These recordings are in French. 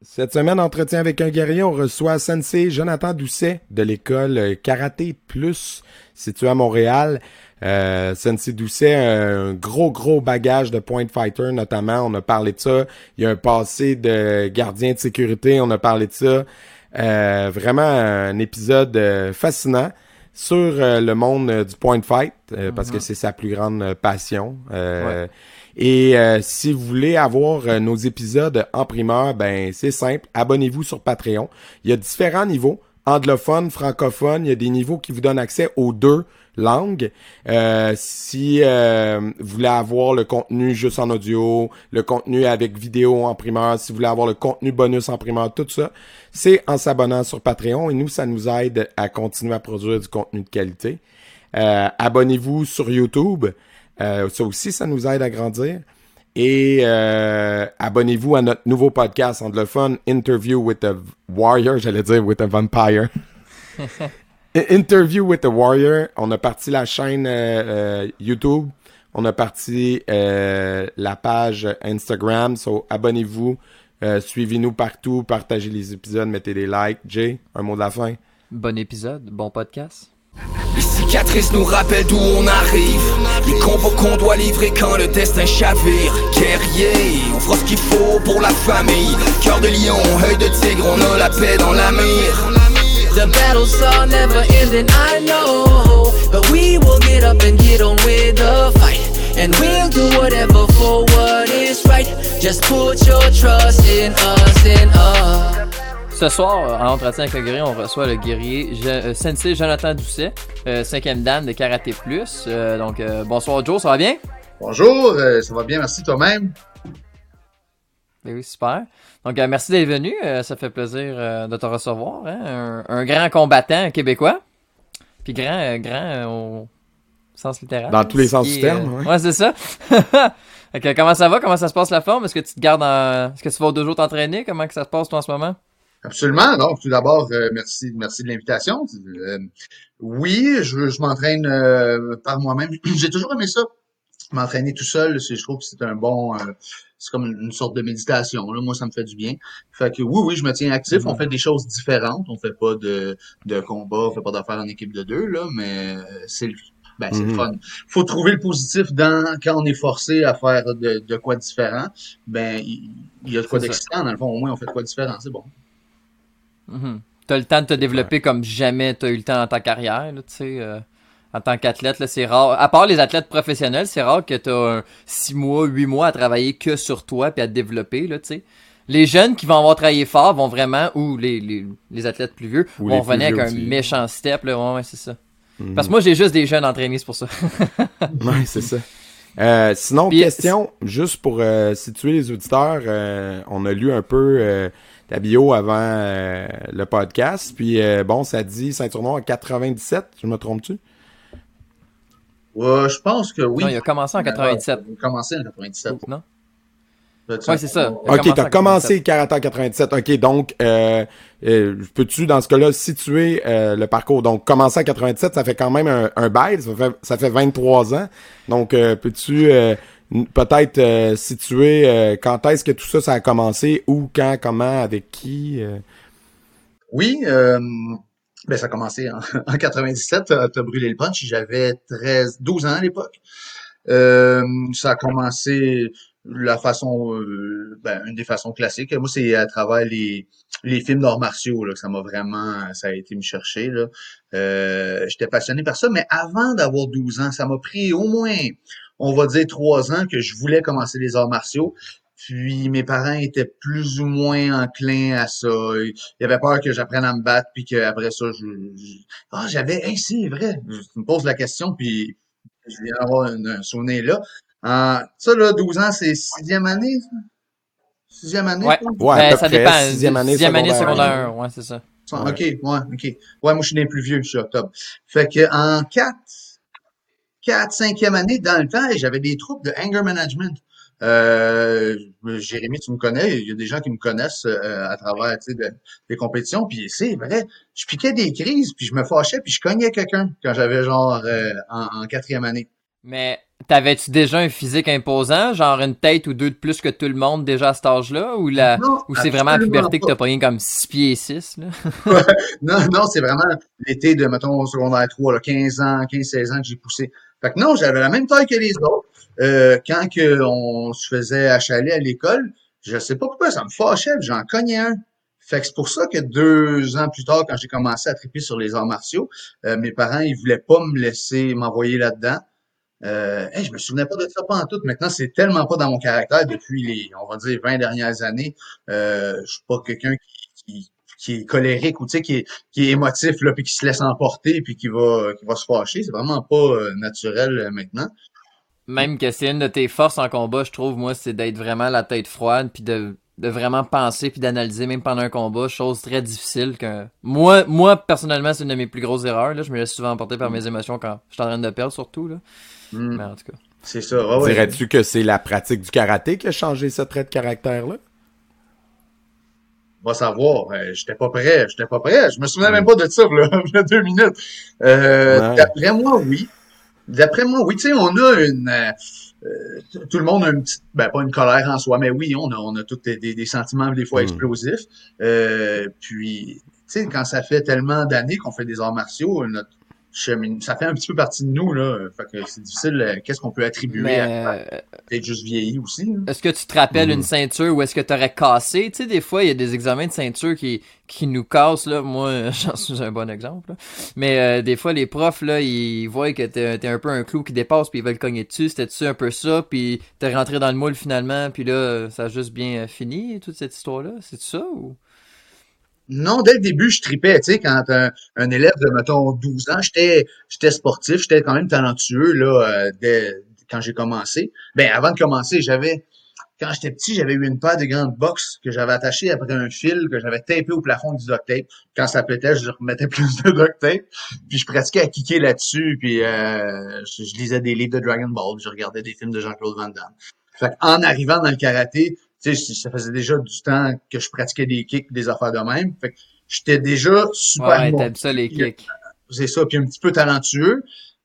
Cette semaine, entretien avec un guerrier, on reçoit Sensei Jonathan Doucet de l'école Karaté Plus située à Montréal. Euh, Sensei Doucet a un gros, gros bagage de point fighter, notamment. On a parlé de ça. Il y a un passé de gardien de sécurité. On a parlé de ça. Euh, vraiment un épisode euh, fascinant sur euh, le monde du point fight, parce que mm-hmm. c'est sa plus grande passion. Et si vous voulez avoir nos épisodes en primeur, ben c'est simple, abonnez-vous sur Patreon. Il y a différents niveaux, anglophone, francophone, il y a des niveaux qui vous donnent accès aux deux langue. Euh, si euh, vous voulez avoir le contenu juste en audio, le contenu avec vidéo en primeur, si vous voulez avoir le contenu bonus en primeur, tout ça, c'est en s'abonnant sur Patreon et nous, ça nous aide à continuer à produire du contenu de qualité. Euh, abonnez-vous sur YouTube. Ça aussi, ça nous aide à grandir. Et abonnez-vous à notre nouveau podcast anglophone, Interview with a Warrior, j'allais dire with a Vampire. Interview with the Warrior. On a parti la chaîne euh, euh, YouTube. On a parti euh, la page Instagram. So, abonnez-vous. Suivez-nous partout. Partagez les épisodes. Mettez des likes. Jay, un mot de la fin? Bon épisode. Bon podcast. Les cicatrices nous rappellent d'où on arrive. Les combos qu'on doit livrer quand le destin chavire. Guerrier, on fera ce qu'il faut pour la famille. Cœur de lion, œil de tigre, on a la paix dans la mire. The battles are never ending, I know. But we will get up and get on with the fight. And we'll do whatever for what is right. Just put your trust in us, in us. Ce soir, en entretien avec le guerrier, on reçoit le guerrier euh, Sensei Jonathan Doucet, euh, cinquième dan de Karaté Plus. Euh, donc, euh, bonsoir Joe, ça va bien? Bonjour, euh, ça va bien, merci toi-même. Ben oui, super. Donc, euh, merci d'être venu. Euh, ça fait plaisir euh, de te recevoir. Hein. Un, grand combattant québécois. Puis grand, grand au sens littéral. Dans tous les sens du terme. Ouais, c'est ça. comment ça va? Comment ça se passe la forme? Est-ce que tu te gardes en... Est-ce que tu vas deux jours t'entraîner? Comment que ça se passe toi en ce moment? Absolument. Donc, tout d'abord, merci, merci de l'invitation. oui, je, je m'entraîne par moi-même. J'ai toujours aimé ça m'entraîner tout seul, je trouve que c'est un bon, euh, c'est comme une sorte de méditation. Là. Moi, ça me fait du bien. Fait que oui, oui, je me tiens actif. On mm-hmm. fait des choses différentes. On fait pas de, de combat, on fait pas d'affaires en équipe de deux, là, mais euh, c'est ben, c'est le mm-hmm. fun. Faut trouver le positif dans quand on est forcé à faire de, de quoi différent. Ben, il, y a de quoi d'excitant. Dans le fond, au moins, on fait de quoi différent. C'est bon. Mm Tu as le temps de te développer comme jamais tu as eu le temps dans ta carrière, tu sais. Euh, en tant qu'athlète, c'est rare. À part les athlètes professionnels, c'est rare que tu as 6 mois, 8 mois à travailler que sur toi puis à te développer, là, tu sais. Les jeunes qui vont avoir travaillé fort vont vraiment, ou les, les, les athlètes plus vieux, vont venir avec un méchant step, là. Ouais, c'est ça. Mhm. Parce que moi, j'ai juste des jeunes entraînés, c'est pour ça. ouais, c'est ça. Euh, sinon, question, juste pour euh, situer les auditeurs, euh, on a lu un peu ta bio avant le podcast, puis bon, ça dit ceinture noire 97, je me trompe-tu? je pense que oui. Non, il a commencé en 97. Il a commencé en 97. Non? Oui, c'est ça. Ok, t'as commencé karaté en 97. Ok, donc, euh, euh, peux-tu, dans ce cas-là, situer euh, le parcours? Donc, commencer en 97, ça fait quand même un, un bail, ça fait, ça fait 23 ans. Donc, euh, peux-tu peut-être situer quand est-ce que tout ça, ça a commencé, où, quand, comment, avec qui? Oui, ben, ça a commencé en, en 97, t'as as brûlé le punch, j'avais 13, 12 ans à l'époque. Euh, ça a commencé la façon, euh, ben, une des façons classiques. Moi, c'est à travers les, les films d'arts martiaux là, que ça m'a vraiment, ça a été me chercher. Là. Euh, J'étais passionné par ça, mais avant d'avoir 12 ans, ça m'a pris au moins, on va dire, trois ans que je voulais commencer les arts martiaux. Puis mes parents étaient plus ou moins enclins à ça. Ils avaient peur que j'apprenne à me battre, puis qu'après ça, je, ah j'avais, hey, c'est vrai. Tu me poses la question, puis je viens d'avoir un, souvenir là. Euh, ça là, 12 ans, c'est sixième année. Ça? Sixième année. Ouais, ouais ben, ça dépend. Sixième année, sixième année secondaire. Ouais, c'est ça. Ok, ouais, ok. Ouais, moi je suis né plus vieux, je suis octobre. Fait que en quatre, quatre, cinquième année, dans le temps, j'avais des troupes de anger management. Euh, Jérémy, tu me connais, il y a des gens qui me connaissent euh, à travers des compétitions, puis c'est vrai, je piquais des crises, puis je me fâchais, puis je cognais quelqu'un quand j'avais genre euh, en, quatrième année. Mais T'avais-tu déjà un physique imposant, genre une tête ou deux de plus que tout le monde déjà à cet âge-là, ou la, ou c'est vraiment la puberté que t'as pris comme 6 pieds et 6, là? non, non, c'est vraiment l'été de, mettons, secondaire 3, là, 15 ans, 15-16 ans que j'ai poussé. Fait que non, j'avais la même taille que les autres. Euh, quand que on se faisait achaler à l'école, je sais pas pourquoi, ça me fâchait, j'en cognais un. Fait que c'est pour ça que deux ans plus tard, quand j'ai commencé à triper sur les arts martiaux, euh, mes parents, ils voulaient pas me laisser m'envoyer là-dedans. Euh, je me souvenais pas de ça en tout. Maintenant, c'est tellement pas dans mon caractère depuis les, on va dire, 20 dernières années. Euh, je suis pas quelqu'un qui, qui, est colérique ou tu sais, qui est, qui est émotif là, puis qui se laisse emporter puis qui va, qui va se fâcher. C'est vraiment pas euh, naturel euh, maintenant. Même que c'est une de tes forces en combat, je trouve, moi, c'est d'être vraiment la tête froide puis de de vraiment penser puis d'analyser même pendant un combat, chose très difficile que moi moi personnellement c'est une de mes plus grosses erreurs là, je me laisse souvent emporter par mes émotions quand je suis en train de perdre surtout là. Hmm. Mais en tout cas. C'est ça. ouais. Dirais-tu que c'est la pratique du karaté qui a changé ce trait de caractère là Va savoir, euh, j'étais pas prêt, j'étais pas prêt, je me souviens même pas de ça là, il y a deux minutes. Euh, Ouais. D'après moi, oui. D'après moi, oui, tu sais, on a une euh, tout le monde a une petite, ben pas une colère en soi, mais oui, on a, on a tous des, des- des sentiments des fois Mm. explosifs. Euh, puis, tu sais, quand ça fait tellement d'années qu'on fait des arts martiaux, notre ça fait un petit peu partie de nous là. Fait que c'est difficile. euh, Qu'est-ce qu'on peut attribuer Mais à euh, peut-être juste vieilli aussi. là. est-ce que tu te rappelles une ceinture ou est-ce que tu aurais cassé? Tu sais des fois il y a des examens de ceinture qui qui nous cassent là, moi j'en suis un bon exemple. là. Mais euh, des fois les profs là, ils voient que t'es t'es un peu un clou qui dépasse puis ils veulent cogner dessus, c'était tu un peu ça puis t'es rentré dans le moule finalement puis là ça a juste bien euh, fini toute cette histoire là, c'est ça ou? Non, dès le début, je tripais, tu sais, quand un, élève de, mettons, 12 ans, j'étais, j'étais sportif, j'étais quand même talentueux, là, euh, dès, quand j'ai commencé. Ben, avant de commencer, j'avais, quand j'étais petit, j'avais eu une paire de grandes boxes que j'avais attachées après un fil que j'avais tapé au plafond du duct tape. Quand ça pétait, je remettais plus de duct tape. Puis je pratiquais à kicker là-dessus, puis euh, je, je lisais des livres de Dragon Ball, je regardais des films de Jean-Claude Van Damme. Fait en arrivant dans le karaté, tu sais, ça faisait déjà du temps que je pratiquais des kicks, des affaires de même. Fait que j'étais déjà super Ouais, bon. t'aimes ça les kicks. C'est ça, puis un petit peu talentueux.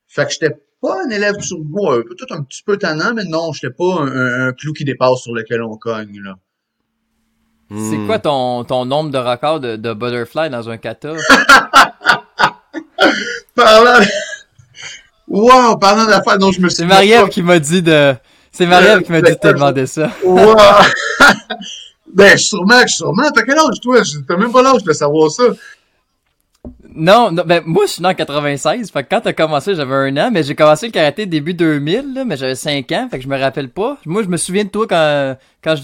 Fait que j'étais pas un élève sur moi, peut-être un petit peu tannant, mais non, j'étais pas un, un- un clou qui dépasse sur lequel on cogne, là. C'est Hmm. quoi ton, ton nombre de records de, de butterfly dans un kata? Parlant... Wow, parlant d'affaires dont je me suis C'est Marie-Ève qui m'a dit de. C'est Marie-Ève qui m'a dit de te demander ça. Wow! ben, sûrement, sûrement. T'as quel âge, toi? T'as même pas l'âge de savoir ça. Non, non, ben moi je suis né en 96, fait que quand t'as commencé j'avais un an, mais j'ai commencé le karaté début 2000, là, mais j'avais 5 ans, fait que je me rappelle pas. Moi je me souviens de toi quand quand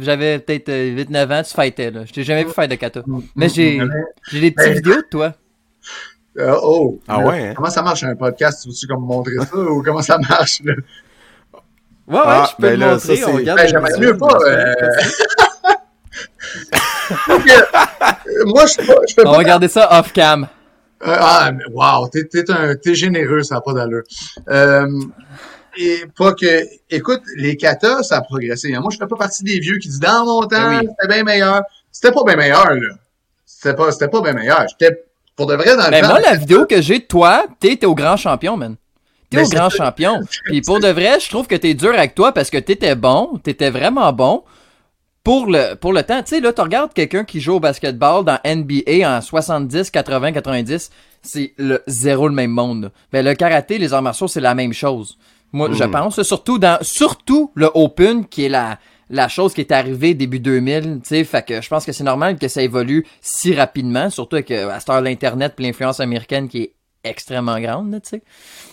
j'avais peut-être 8-9 ans, tu fightais là. Je t'ai jamais vu faire de kata. Mais j'ai j'ai des petites Ben, vidéos de toi. Euh, oh. Ah Là, ouais, hein? Comment ça marche un podcast? Tu veux-tu comme montrer ça ou comment ça marche? Là? Ouais, ouais, Ah, je peux ben le là, montrer, ça, on c'est- regarde. Ben, j'aimerais mieux pas. euh, moi, je fais pas. On pas va regarder ça off cam. Euh, ah, mais wow, t'es, t'es, un, t'es généreux, ça n'a pas d'allure. Euh, et pas que, écoute, les katas, ça a progressé. hein. Moi, je fais pas partie des vieux qui disent dans mon temps, Ah oui. c'était bien meilleur. C'était pas bien meilleur, là. C'était pas, c'était pas bien meilleur. J'étais, pour de vrai, dans le Ben temps. moi la vidéo que j'ai de toi, t'es t'es au grand champion, man. T'es Mais au grand champion. Puis pour de vrai, je trouve que t'es dur avec toi parce que t'étais bon, t'étais vraiment bon. Pour le, pour le temps, tu sais, là, tu regardes quelqu'un qui joue au basketball dans NBA en 70, 80, 90, c'est le zéro le même monde. là. Ben, le karaté, les arts martiaux, c'est la même chose. Moi, je pense, là, surtout dans, surtout le open, qui est la, la chose qui est arrivée début 2000, tu sais, fait que je pense que c'est normal que ça évolue si rapidement, surtout avec, euh, à cette heure, l'internet puis l'influence américaine qui est extrêmement grande, tu sais.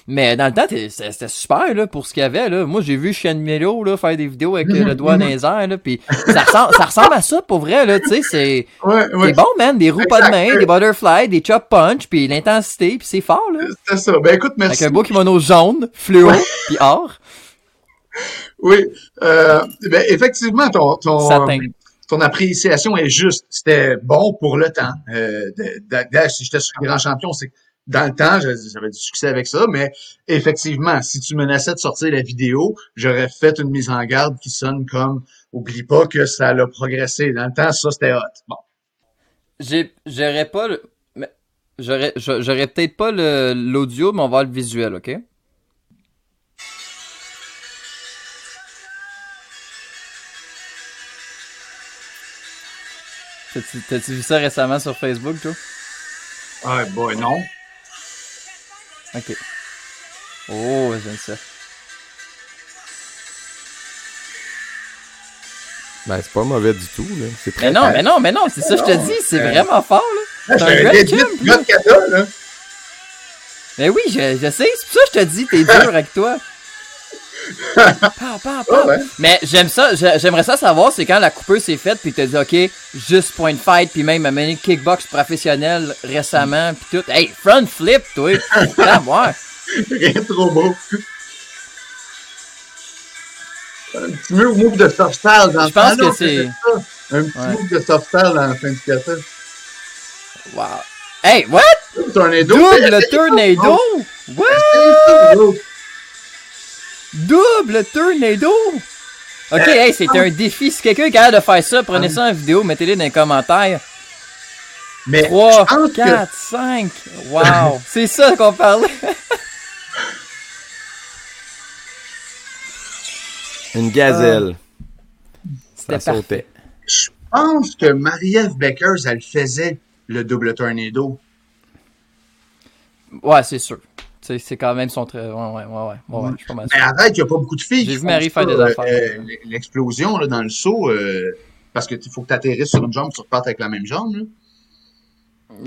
Mais dans le temps, c'était super là, pour ce qu'il y avait. Là. Moi, j'ai vu Sean Melo là, faire des vidéos avec euh, le doigt dans les airs. Là, puis ça, ressemble, ça ressemble à ça pour vrai. Là, tu sais, c'est Ouais, ouais. c'est bon, man. Des roues pas de main, des butterflies, des chop punch, puis l'intensité, puis c'est fort. Là. C'était ça. Ben, écoute, merci. Avec un beau kimono jaune, fluo, puis or. Oui. Euh, ben, effectivement, ton, ton, Satin. ton appréciation est juste. C'était bon pour le temps. Euh, j'étais sur le grand champion, c'est dans le temps, j'avais du succès avec ça, mais effectivement, si tu menaçais de sortir la vidéo, j'aurais fait une mise en garde qui sonne comme oublie pas que ça l'a progressé. Dans le temps, ça c'était hot. Bon. J'aurais pas le. J'aurais, j'aurais peut-être pas le, l'audio, mais on va le visuel, ok? T'as-tu, vu ça récemment sur Facebook, toi? Ah, boy, non. Ok. Oh, j'aime ça. Ben, c'est pas mauvais du tout, là. C'est très Mais non, mais non, mais non, c'est ça que je te dis, c'est euh, vraiment fort, là. C'est un kata, là. Mais oui, je, je sais, c'est pour ça que je te dis, t'es dur avec toi. Pow, pow, pow. Ouais. Mais j'aime ça, j'aimerais ça savoir, c'est quand la coupeuse s'est faite, puis t'as dit, ok, juste point de fight, puis même amené kickbox professionnel récemment, puis tout. Hey, front flip, toi. Ah, moi. Rien trop beau. Un petit move de soft style dans Je pense que c'est-. Un petit Ouais. move de soft style dans la fin du kata. Wow. Hey, what? Tornado. Double tornado? What? Double tornado! Ok, hey, c'est un défi. Si quelqu'un est capable de faire ça, prenez ça en vidéo, mettez-le dans les commentaires. Mais 3, je pense que 4, 5. Wow. c'est ça qu'on parlait. Une gazelle. C'était Ça parfait. sautait. je pense que Marie-Ève Beckers, elle faisait le double tornado. Ouais, c'est sûr. C'est quand même son très. Ouais, ouais, ouais, ouais. pas mal Mais arrête, il n'y a pas beaucoup de filles J'ai vu Marie faire des euh, affaires. euh, L'explosion là, dans le saut, euh, parce que il faut que tu atterrisses sur une jambe, tu repartes avec la même jambe. Là.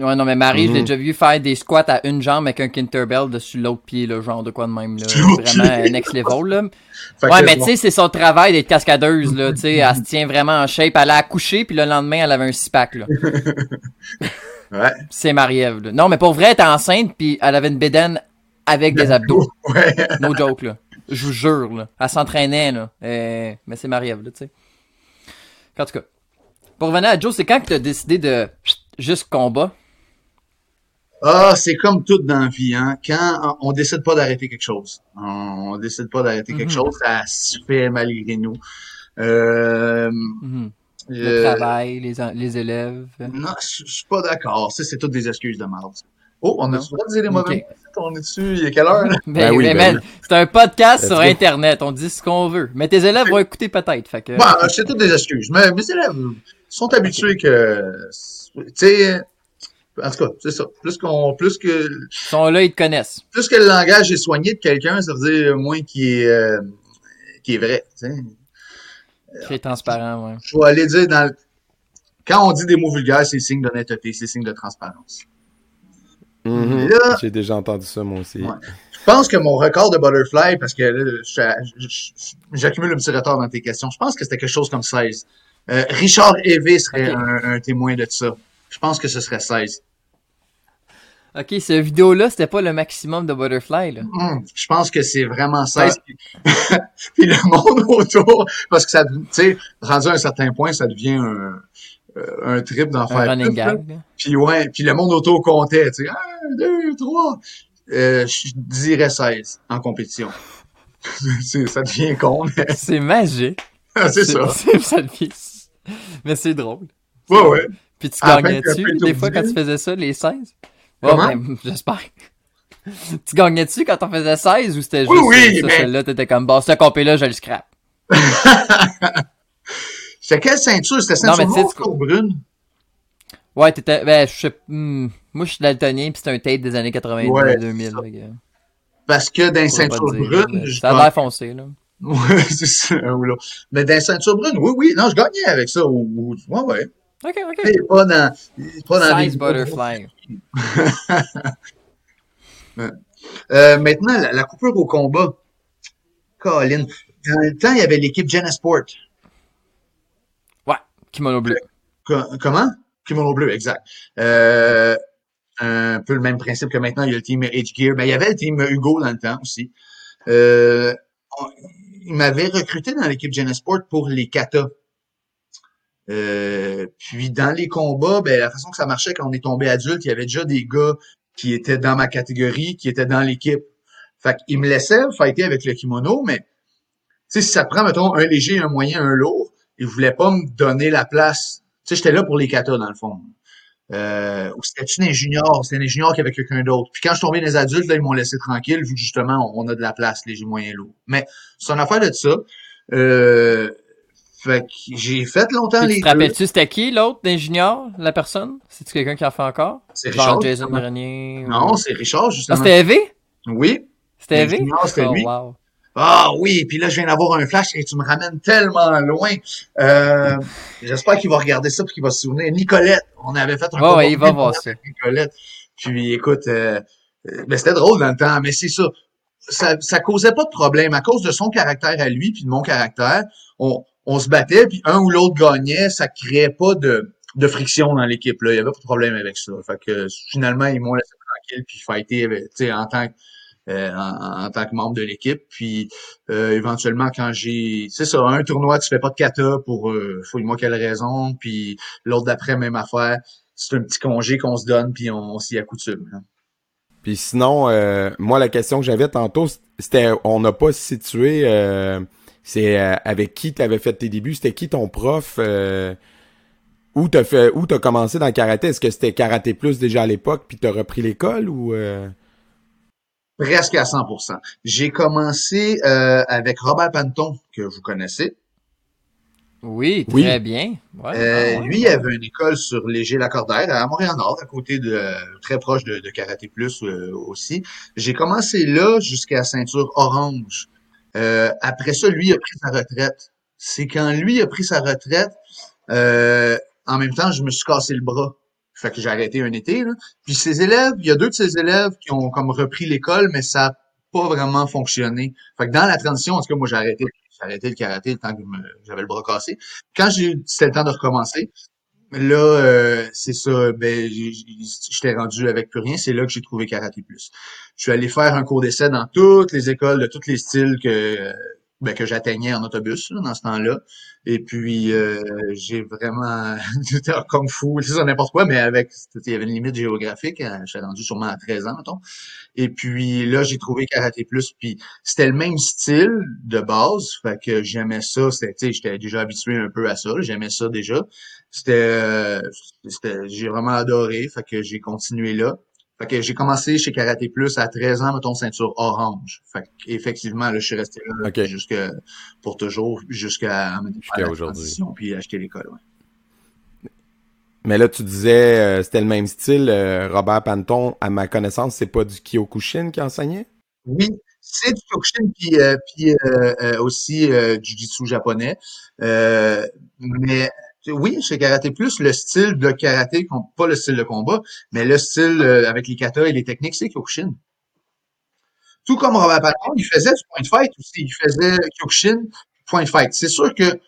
Ouais, non, mais Marie, je l'ai Mhm. déjà vu faire des squats à une jambe avec un Kinterbell dessus l'autre pied, là, genre de quoi de même, là. Vraiment next level, là. Fait Ouais, mais tu sais, c'est son travail d'être cascadeuse, là. Tu sais, elle se tient vraiment en shape. Elle a accouché, puis le lendemain, elle avait un six-pack, là. Ouais. C'est Marie-Ève. Non, mais pour vrai, elle était enceinte, puis elle avait une bédaine avec des abdos. Ouais. No joke, là. Je vous jure, là. Elle s'entraînait, là. Euh, mais c'est Marie-Ève, là, tu sais. En tout cas. Pour revenir à Joe, c'est quand que t'as décidé de juste combat? Ah, c'est comme tout dans la vie, hein. Quand on décide pas d'arrêter quelque chose, on décide pas d'arrêter quelque Mhm. chose, ça se fait malgré nous. Euh, Mhm. Le euh, travail, les, élèves. non, je je suis pas d'accord. Ça, c'est toutes des excuses de merde. On On a le droit de dire les mauvais mots? On est dessus, il est quelle heure, là? Ben, Ben oui, mais ben c'est un podcast Let's sur go. Internet. On dit ce qu'on veut. Mais tes élèves vont écouter peut-être. Fait que. Bon, c'est toutes des excuses. Mais mes élèves sont habitués que, tu sais, en tout cas, c'est ça. Plus qu'on, plus que, Ils sont là, ils te connaissent. plus que le langage est soigné de quelqu'un, ça veut dire moins qu'il est, euh, qu'il est vrai. Très transparent, ouais. Je vais aller dire dans le- quand on dit des mots vulgaires, c'est signe d'honnêteté, c'est signe de transparence. Mhm. Là- J'ai déjà entendu ça, moi aussi. Ouais. Je pense que mon record de butterfly, parce que là, j'accumule un petit retard dans tes questions, je pense que c'était quelque chose comme 16. Euh, Richard Evé serait un, un témoin de ça. Je pense que ce serait 16. Ok, cette vidéo-là, c'était pas le maximum de Butterfly, là. Hum, je pense que c'est vraiment 16. Puis, puis le monde autour, parce que ça, tu sais, rendu à un certain point, ça devient un, un trip d'en Un faire. Puis ouais, puis le monde autour comptait, tu sais, 1, 2, 3. Euh, je dirais 16 en compétition. Ça devient con, mais C'est magique. c'est ça. c'est- ça devient- Mais c'est drôle. Ouais, ouais. Puis tu gagnais-tu un des fois quand tu faisais ça, les 16? Comment? Ouais, ben, j'espère. tu gagnais-tu quand on faisait 16 ou c'était juste Oui, oui, mais- celle-là, t'étais comme, bon, ce compé-là, je le scrap. C'était quelle ceinture? C'était Non, ceinture mais tu- ou brune? Ouais, t'étais, ben, je sais, hmm, moi, je suis daltonien pis c'est un tape des années 90, Ouais, 2000. c'est ça. fait que, Parce que dans là. je Ça a l'air foncé, là. Ouais, c'est ça, un ou l'autre. Mais dans les ceintures brunes, oui, oui, non, je gagnais avec ça. Ou, ou- ouais, ouais. Ok, ok. Mais pas dans, pas dans Size butterfly. Euh, maintenant, la, la coupure au combat. Colin. Dans le temps, il y avait l'équipe Sport. Kimono bleu. Co- comment? Kimono bleu, exact. Euh, un peu le même principe que maintenant, il y a le team H-Gear. Mais il y avait le team Hugo dans le temps aussi. Euh, il m'avait recruté dans l'équipe Sport pour les katas. Euh, puis dans les combats, ben, la façon que ça marchait quand on est tombé adulte, il y avait déjà des gars qui étaient dans ma catégorie, qui étaient dans l'équipe. Fait qu'ils me laissaient fighter avec le kimono, mais si ça prend, mettons, un léger, un moyen, un lourd, ils voulaient pas me donner la place. Tu sais, j'étais là pour les katas, dans le fond. Euh, ou c'était-tu des juniors? C'était des juniors qui avaient quelqu'un d'autre. Puis quand je suis tombé dans les adultes, là, ils m'ont laissé tranquille, vu que justement, on a de la place, léger, moyen, lourd. Mais c'est une affaire de ça. Euh, Fait que j'ai fait longtemps les tu te rappelles-tu c'était qui l'autre d'ingénieur, la personne? C'est-tu quelqu'un qui en fait encore? C'est Richard. Jason ou- Non, c'est Richard, Ah, justement. c'était Evé? oui. C'était? L'ingénieur, c'était Oh, lui. wow. Ah oui, puis là, je viens d'avoir un flash et tu me ramènes tellement loin. Euh, J'espère qu'il va regarder ça puis qu'il va se souvenir. Nicolette, on avait fait un combat ouais, il va avec voir ça. Nicolette. Puis écoute, euh, euh, ben, c'était drôle dans le temps, mais c'est ça. ça. Ça causait pas de problème. À cause de son caractère à lui puis de mon caractère, on, on se battait, puis un ou l'autre gagnait, ça créait pas de, de friction dans l'équipe. là. Il y avait pas de problème avec ça. Fait que finalement, ils m'ont laissé tranquille puis fighter avec- tu sais, en tant que euh, en, tant que membre de l'équipe. Puis euh, éventuellement, quand j'ai. C'est ça, un tournoi, tu fais pas de kata pour euh, fouille-moi quelle raison. Puis l'autre d'après, même affaire. C'est un petit congé qu'on se donne, puis on, s'y accoutume. Puis sinon, euh, moi, la question que j'avais tantôt, c'était, on n'a pas situé, c'est avec qui tu avais fait tes débuts, c'était qui ton prof, euh, où t'as fait, où t'as commencé dans le karaté, est-ce que c'était karaté plus déjà à l'époque, puis t'as repris l'école ou. Presque à 100%. J'ai commencé euh, avec Robert Panton, que vous connaissez. Oui, Oui. très bien. Ouais, Euh, ah ouais. lui, il avait une école sur Léger-Lacordaire, à Montréal-Nord, à côté de, très proche de, de Karaté Plus euh, aussi. J'ai commencé là jusqu'à ceinture orange. Euh, après ça, lui a pris sa retraite. C'est quand lui a pris sa retraite, euh, en même temps, je me suis cassé le bras. Fait que j'ai arrêté un été. Là. Puis ses élèves, il y a deux de ses élèves qui ont comme repris l'école, mais ça a pas vraiment fonctionné. Fait que dans la transition, en tout cas, moi j'ai arrêté, j'ai arrêté le karaté le temps que j'avais le bras cassé. Quand j'ai c'était le temps de recommencer, là, euh, c'est ça, ben j'étais rendu avec plus rien. C'est là que j'ai trouvé karaté plus. Je suis allé faire un cours d'essai dans toutes les écoles de tous les styles que ben, que j'atteignais en autobus là, dans ce temps-là. Et puis euh, j'ai vraiment un kung fu, c'est ça n'importe quoi, mais avec il y avait une limite géographique. euh, J'étais rendu sûrement à 13 ans, mettons. Et puis là, j'ai trouvé karaté plus, puis c'était le même style de base, fait que j'aimais ça. C'était, j'étais déjà habitué un peu à ça. J'aimais ça déjà. C'était, euh, c'était, j'ai vraiment adoré, fait que j'ai continué là. Fait que j'ai commencé chez Karaté Plus à 13 ans, mettons ceinture orange. Fait effectivement, là, je suis resté là jusque pour toujours, jusqu'à la aujourd'hui. puis acheter l'école. ouais. Mais là, tu disais, euh, c'était le même style, euh, Robert Panton, à ma connaissance, c'est pas du Kyokushin qui enseignait? Oui, c'est du Kyokushin puis, euh, puis euh, aussi du Jiu-Jitsu japonais. Mais oui, chez Karaté Plus, le style de karaté, pas le style de combat, mais le style euh, avec les katas et les techniques, c'est Kyokushin. Tout comme Robert Patton, il faisait du point de fight aussi. Il faisait Kyokushin, point de fight. C'est sûr que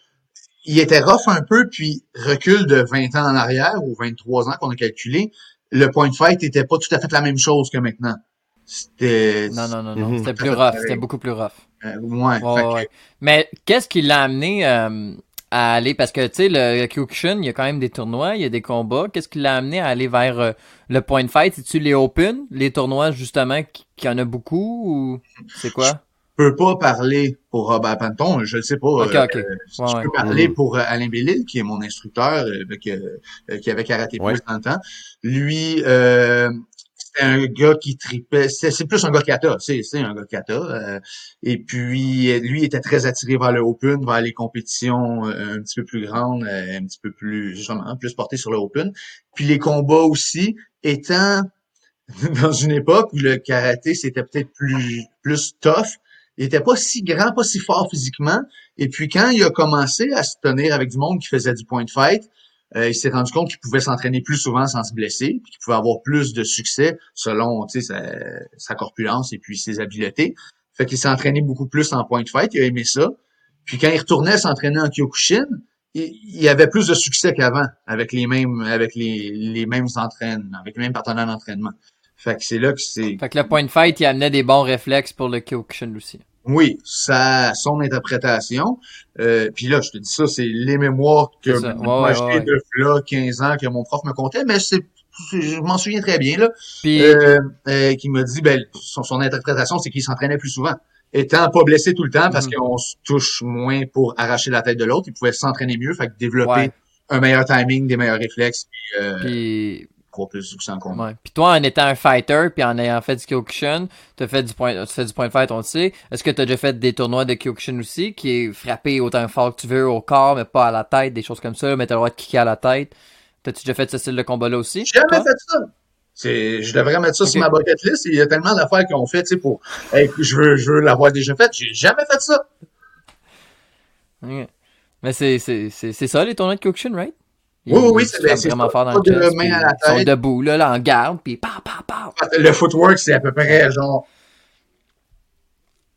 il était rough un peu, puis recul de 20 ans en arrière, ou 23 ans qu'on a calculé, le point de fight était pas tout à fait la même chose que maintenant. C'était... Non, non, non, non. Mhm. C'était plus rough. C'était beaucoup plus rough. euh, ouais, Ouais, fait que- ouais. Mais qu'est-ce qui l'a amené euh, à aller parce que tu sais le Kyokushin, il y a quand même des tournois, il y a des combats. Qu'est-ce qui l'a amené à aller vers euh, le point de fight? C'est-tu les Open, les tournois justement qui, qui en a beaucoup ou c'est quoi? Peux pas parler pour Robert Panton, je le sais pas. Ok, euh, ok. euh, Ouais, je ouais. peux parler Mhm. pour Alain Bellil, qui est mon instructeur, euh, avec, qui avait karaté plus dans le temps. Lui, euh, c'était un gars qui tripait. C'est plus un gars kata, c'est un gars kata. euh, et puis lui était très attiré vers le open, vers les compétitions euh, un petit peu plus grandes, euh, un petit peu plus justement plus portées sur le open. Puis les combats aussi, étant dans une époque où le karaté c'était peut-être plus plus tough, il était pas si grand, pas si fort physiquement. Et puis quand il a commencé à se tenir avec du monde qui faisait du point de fight, euh, il s'est rendu compte qu'il pouvait s'entraîner plus souvent sans se blesser, puis qu'il pouvait avoir plus de succès selon sa, sa corpulence et puis ses habiletés. Fait qu'il s'est entraîné beaucoup plus en point de fight, il a aimé ça. Puis quand il retournait s'entraîner en Kyokushin, il, avait plus de succès qu'avant avec les mêmes avec les, mêmes avec les mêmes partenaires d'entraînement. Fait que c'est là que c'est Fait que le point de fight, il amenait des bons réflexes pour le Kyokushin aussi. Oui, ça, son interprétation. Euh, puis là, je te dis ça, c'est les mémoires que. Ouais, ouais, j'ai ouais. de là 15 ans que mon prof me contait, mais c'est je m'en souviens très bien là, Puis euh, euh, qui m'a dit ben son, son interprétation c'est qu'il s'entraînait plus souvent, étant pas blessé tout le temps parce Mhm. qu'on se touche moins pour arracher la tête de l'autre, il pouvait s'entraîner mieux, fait que développer un meilleur timing, des meilleurs réflexes. Puis, euh, Puis 3 plus aussi en combat. Ouais. Puis toi, en étant un fighter, puis en ayant fait du Kyokushin, t'as fait du point, tu fais du point de fight, on le sait. Est-ce que t'as déjà fait des tournois de Kyokushin aussi, qui est frappé autant fort que tu veux au corps, mais pas à la tête, des choses comme ça, mais t'as le droit de kicker à la tête? T'as-tu déjà fait ce style de combat-là aussi? J'ai jamais fait ça. C'est, je devrais mettre ça sur ma bucket list. Il y a tellement d'affaires qu'on fait, tu sais, pour, hey, je veux, je veux l'avoir déjà fait. J'ai jamais fait ça. Mais c'est, c'est, c'est, c'est ça, les tournois de Kyokushin, right? Oui, oui, oui, c'est- vraiment fort dans de main à la Ils sont debout, là, là, en garde, puis pow, pow, pow. Le footwork, c'est à peu près, genre,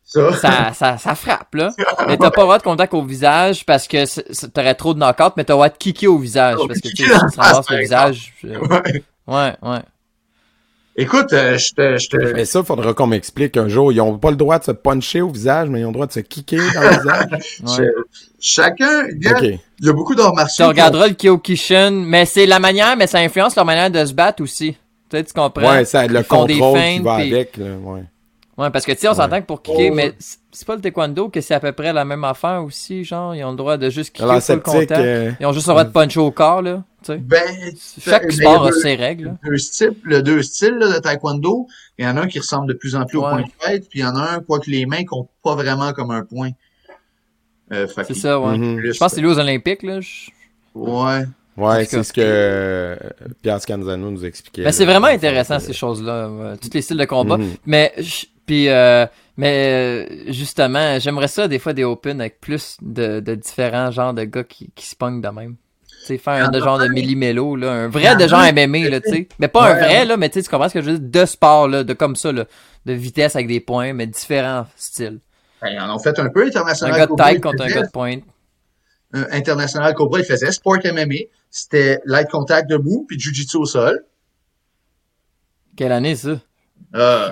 ça. ça, ça, ça frappe, là. Mais t'as pas le droit de contact au visage parce que t'aurais trop de knock-out, mais t'as le droit de kicker au visage. Oh, Parce que tu sais, si tu ramasses le visage. euh, Ouais. Ouais, ouais. Écoute, euh, je te, je te, Mais ça, faudra qu'on m'explique un jour. Ils ont pas le droit de se puncher au visage, mais ils ont le droit de se kicker dans le visage. ouais. je- chacun, il y a beaucoup d'arts martiaux. Tu regarderas le Kyokushin, mais c'est la manière, mais ça influence leur manière de se battre aussi. Tu sais, tu comprends? Ouais, ça, le Ils contrôle qui va puis- avec, là, ouais. Ouais, parce que tu sais, on s'entend que pour kicker, Oh. mais c'est pas le taekwondo que c'est à peu près la même affaire aussi, genre, ils ont le droit de juste kicker Alors, sceptique, contact. euh, Ils ont juste le droit de puncher au corps, là, tu sais. Ben, Chaque mais sport y a deux- ses règles, là. deux styles, le deux styles là, de taekwondo. Il y en a un qui ressemble de plus en plus au point de fête, puis il y en a un, quoique les mains comptent pas vraiment comme un point. Euh, fait C'est ça, ouais. mhm. Je pense que c'est lui aux Olympiques, là. je- Ouais. Ouais, c'est ce que euh, Pierre Scanzano nous expliquait. Ben, c'est vraiment le intéressant, fond, ces choses-là. ouais. Tous les styles de combat. Mhm. Mais, je- puis, euh, mais euh, justement, j'aimerais ça des fois des open avec plus de, de différents genres de gars qui, qui se pognent de même. Tu sais, faire un de genre de millimélo, là, un vrai de genre un MMA, là, tu sais. Mais pas un vrai, là, mais tu sais, tu comprends ce que je veux dire, de sport, là, de comme ça, là, de vitesse avec des points, mais différents styles. Ben, ils en ont fait un peu Un international. gars de taille il contre un gars de pointe. euh, international Cobra, il faisait sport MMA. C'était light contact debout, puis jiu-jitsu au sol. Quelle année, ça? Euh,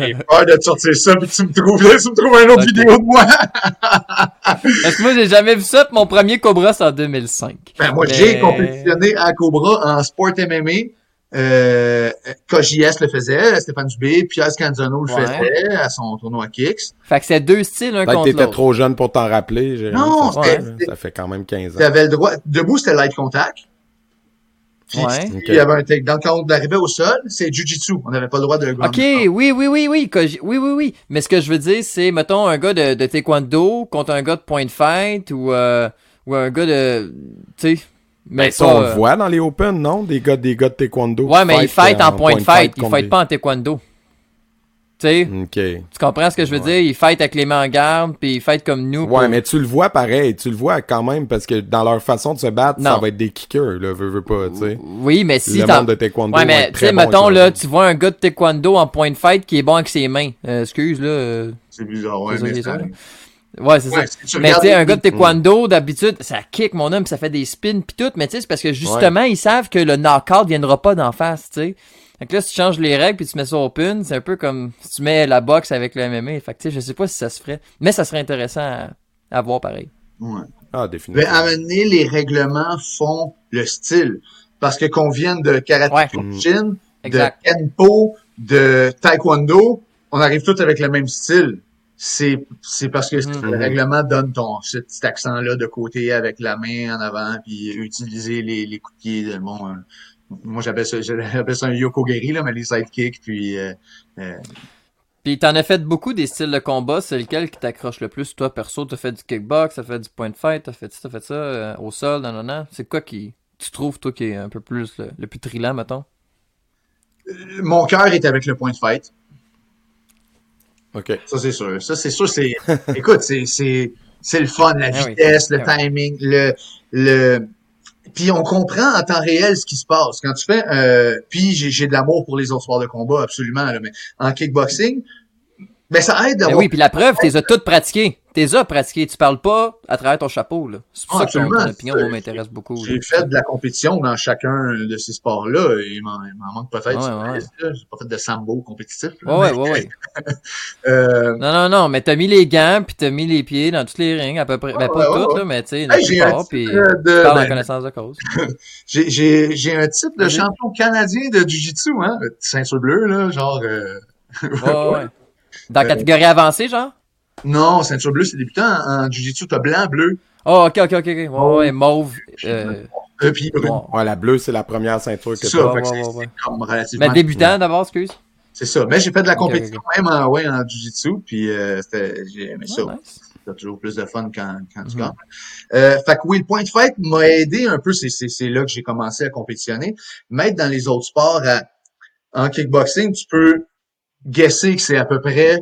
J'ai peur de te sortir ça, puis tu me trouves là, tu me trouves une autre vidéo de moi. Parce que moi, j'ai jamais vu ça, puis mon premier Cobra, c'est en 2005. Ben, moi, Mais- j'ai compétitionné à Cobra en sport MMA. Euh, KJS le faisait, Stéphane Dubé, Pierre Scanzano le Ouais. faisait à son tournoi Kicks. Fait que c'est deux styles, un que contre t'étais l'autre. trop jeune pour t'en rappeler. Non, ça, là. ça fait quand même 15 Tu ans. avais le droit. Debout, c'était light contact. Puis, Ouais. Ok. y avait un takedown quand on arrivait au sol, c'est Jiu-Jitsu. On n'avait pas le droit de ground Ok, oui, oui, oui, oui, oui, oui, oui. Mais ce que je veux dire, c'est, mettons, un gars de, de taekwondo contre un gars de point fight ou, euh, ou un gars de, tu sais, mais Ben, ça, on le euh, voit dans les Open, non? Des gars, des gars de taekwondo. Ouais, mais ils fight, fight euh, en point de fight, ils fight des- pas en taekwondo. Tu sais, OK. tu comprends ce que je veux Ouais. dire? Ils fight avec les mains en garde, puis ils fight comme nous. Ouais, pour- mais tu le vois pareil, tu le vois quand même, parce que dans leur façon de se battre, ça Non. va être des kickers, là, veux, veux pas, tu sais. Oui, mais si le monde de taekwondo Ouais, mais tu sais, bon mettons, là, tu vois un gars de taekwondo en point de fight qui est bon avec ses mains. Euh, excuse, là. euh, C'est bizarre, ouais, C'est ça mais ça. Ouais, c'est Ouais, ça. si tu Mais tu sais, un gars de taekwondo, d'habitude, ça kick mon homme, ça fait des spins pis tout, mais tu sais, c'est parce que justement, ils savent que le knockout viendra pas d'en face, tu sais. Fait que là, si tu changes les règles puis tu mets ça open, c'est un peu comme si tu mets la boxe avec le MMA. Fait que tu sais, je sais pas si ça se ferait, mais ça serait intéressant à, à voir pareil. Ouais. Ah, Ben, définitivement. amener les règlements font le style. Parce que qu'on vienne de karaté Ouais. De. Kenpo, de Taekwondo, on arrive tous avec le même style. C'est, c'est parce que Mhm. le règlement donne ton, ce petit accent-là de côté avec la main en avant, puis utiliser les, les coups de pied de bon, moi j'appelle ça, j'appelle ça un yokogeri, là, mais les sidekicks, puis euh, euh, Puis t'en as fait beaucoup des styles de combat, c'est lequel qui t'accroche le plus? Toi, perso, t'as fait du kickbox, t'as fait du point de fight, t'as fait ça, t'as fait ça, euh, au sol, non, non, non. C'est quoi qui, tu trouves, toi, qui est un peu plus, le, le plus trillant, mettons? mon cœur est avec le point de fight. OK. Ça, c'est sûr. Ça, c'est sûr. C'est, écoute, c'est, c'est, c'est le fun, la Ah oui. vitesse, le Ah timing, le, le, puis on comprend en temps réel ce qui se passe. Quand tu fais, euh, puis j'ai, de l'amour pour les autres sports de combat, absolument, là, mais en kickboxing, ben, ça aide Ben d'avoir oui, puis la preuve, t'es as toutes pratiquées. T'es as pratiquées. Tu parles pas à travers ton chapeau, là. C'est pour Ah, ça que ton, opinion, moi, m'intéresse beaucoup. là. J'ai fait de la compétition dans chacun de ces sports-là. Il m'en, il m'en manque peut-être. Ouais. J'ai pas fait de sambo compétitif. là, Ouais, ouais, mais, ouais, ouais. euh, Non, non, non, mais t'as mis les gants, puis t'as mis les pieds dans tous les rings, à peu près. Ben, pas toutes, là, mais tu sais, hey, j'ai un plupart, titre puis de, tu parles en ben, connaissance de cause. j'ai, j'ai, j'ai un titre de champion canadien de Jiu-Jitsu, hein. Ceinture bleue, là, genre, euh, ouais. Dans Euh, catégorie avancée, genre? Non, ceinture bleue, c'est débutant. En, en jiu-jitsu, t'as blanc, bleu. Oh, ok, ok, ok, ok. Ouais, ouais, mauve. Euh, Euh, puis brune. Ouais, la bleue, c'est la première ceinture que ça, Ouais, c'est- comme relativement. Mais débutant d'abord, excuse. C'est ça. Mais j'ai fait de la compétition même en, ouais, en jiu-jitsu, puis euh, c'était, j'ai aimé ça. Nice. T'as toujours plus de fun quand, quand tu Mhm. gagnes. Euh, fait que oui, le point de fête m'a aidé un peu, c'est, c'est, c'est là que j'ai commencé à compétitionner. Mettre dans les autres sports, à- en kickboxing, tu peux guesser que c'est à peu près,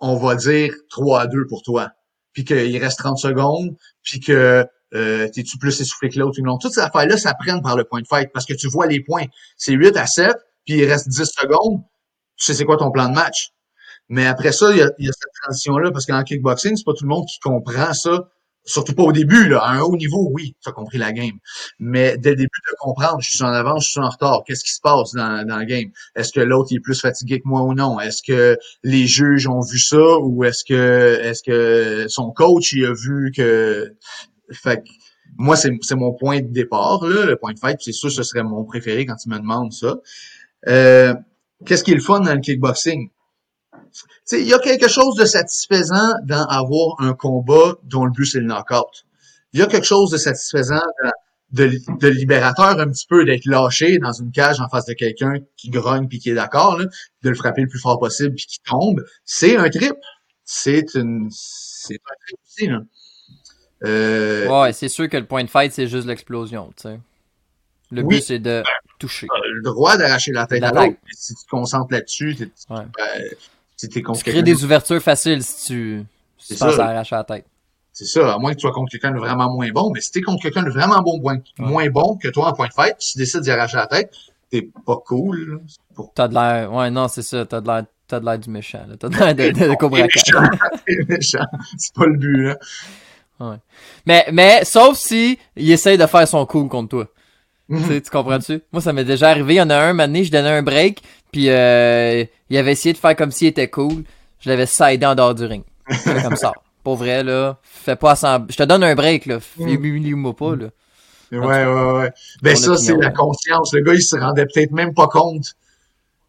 on va dire, 3 à 2 pour toi. Puis qu'il reste 30 secondes, puis que euh, t'es-tu plus essoufflé que l'autre. Toutes ces affaires-là, ça prenne par le point de fête, parce que tu vois les points. C'est 8 à 7, puis il reste 10 secondes. Tu sais c'est quoi ton plan de match. Mais après ça, il y a, il y a cette transition-là, parce qu'en kickboxing, c'est pas tout le monde qui comprend ça. Surtout pas au début, là. À un haut niveau, oui, tu as compris la game. Mais dès le début, de comprendre, je suis en avance, je suis en retard. Qu'est-ce qui se passe dans, la game? Est-ce que l'autre est plus fatigué que moi ou non? Est-ce que les juges ont vu ça? Ou est-ce que est-ce que son coach il a vu que fait que moi c'est c'est mon point de départ là, le point de fête, c'est sûr ce serait mon préféré quand tu me demandes ça. Euh, qu'est-ce qui est le fun dans le kickboxing? Tu sais, il y a quelque chose de satisfaisant dans avoir un combat dont le but c'est le knockout. Il y a quelque chose de satisfaisant de, de libérateur un petit peu d'être lâché dans une cage en face de quelqu'un qui grogne puis qui est d'accord, de le frapper le plus fort possible puis qui tombe. C'est un trip. C'est une, c'est un trip aussi, là. Euh, Ouais, c'est sûr que le point de fight, c'est juste l'explosion, tu sais. Le Oui. but, c'est de toucher. t'as le droit d'arracher la tête à l'autre. Si tu te concentres là-dessus, Ouais. Si t'es contre Tu crées des ouvertures faciles si tu, si tu C'est penses ça. à arracher la tête. C'est ça, à moins que tu sois contre quelqu'un de vraiment moins bon. Mais si t'es contre quelqu'un de vraiment bon, moins, moins bon que toi en point de fête, tu décides d'y arracher la tête, t'es pas cool. pour- T'as de l'air, ouais, non, c'est ça, t'as de l'air, t'as de l'air du méchant. T'as de l'air de, de, de Cobra Kai. C'est méchant. C'est pas le but, là. Mais, mais, sauf si il essaye de faire son cool contre toi. Mhm. Tu sais, tu comprends-tu? Moi, ça m'est déjà arrivé. Il y en a un, donné, je donnais un break, puis euh, il avait essayé de faire comme s'il était cool. Je l'avais sidé en dehors du ring. Comme ça. Pour vrai, là, fais pas semblant. Je te donne un break, là. Mhm. Humilie-moi pas, là. Ouais, ouais, ouais. Ben ça, c'est la conscience. Le gars, il se rendait peut-être même pas compte. Tu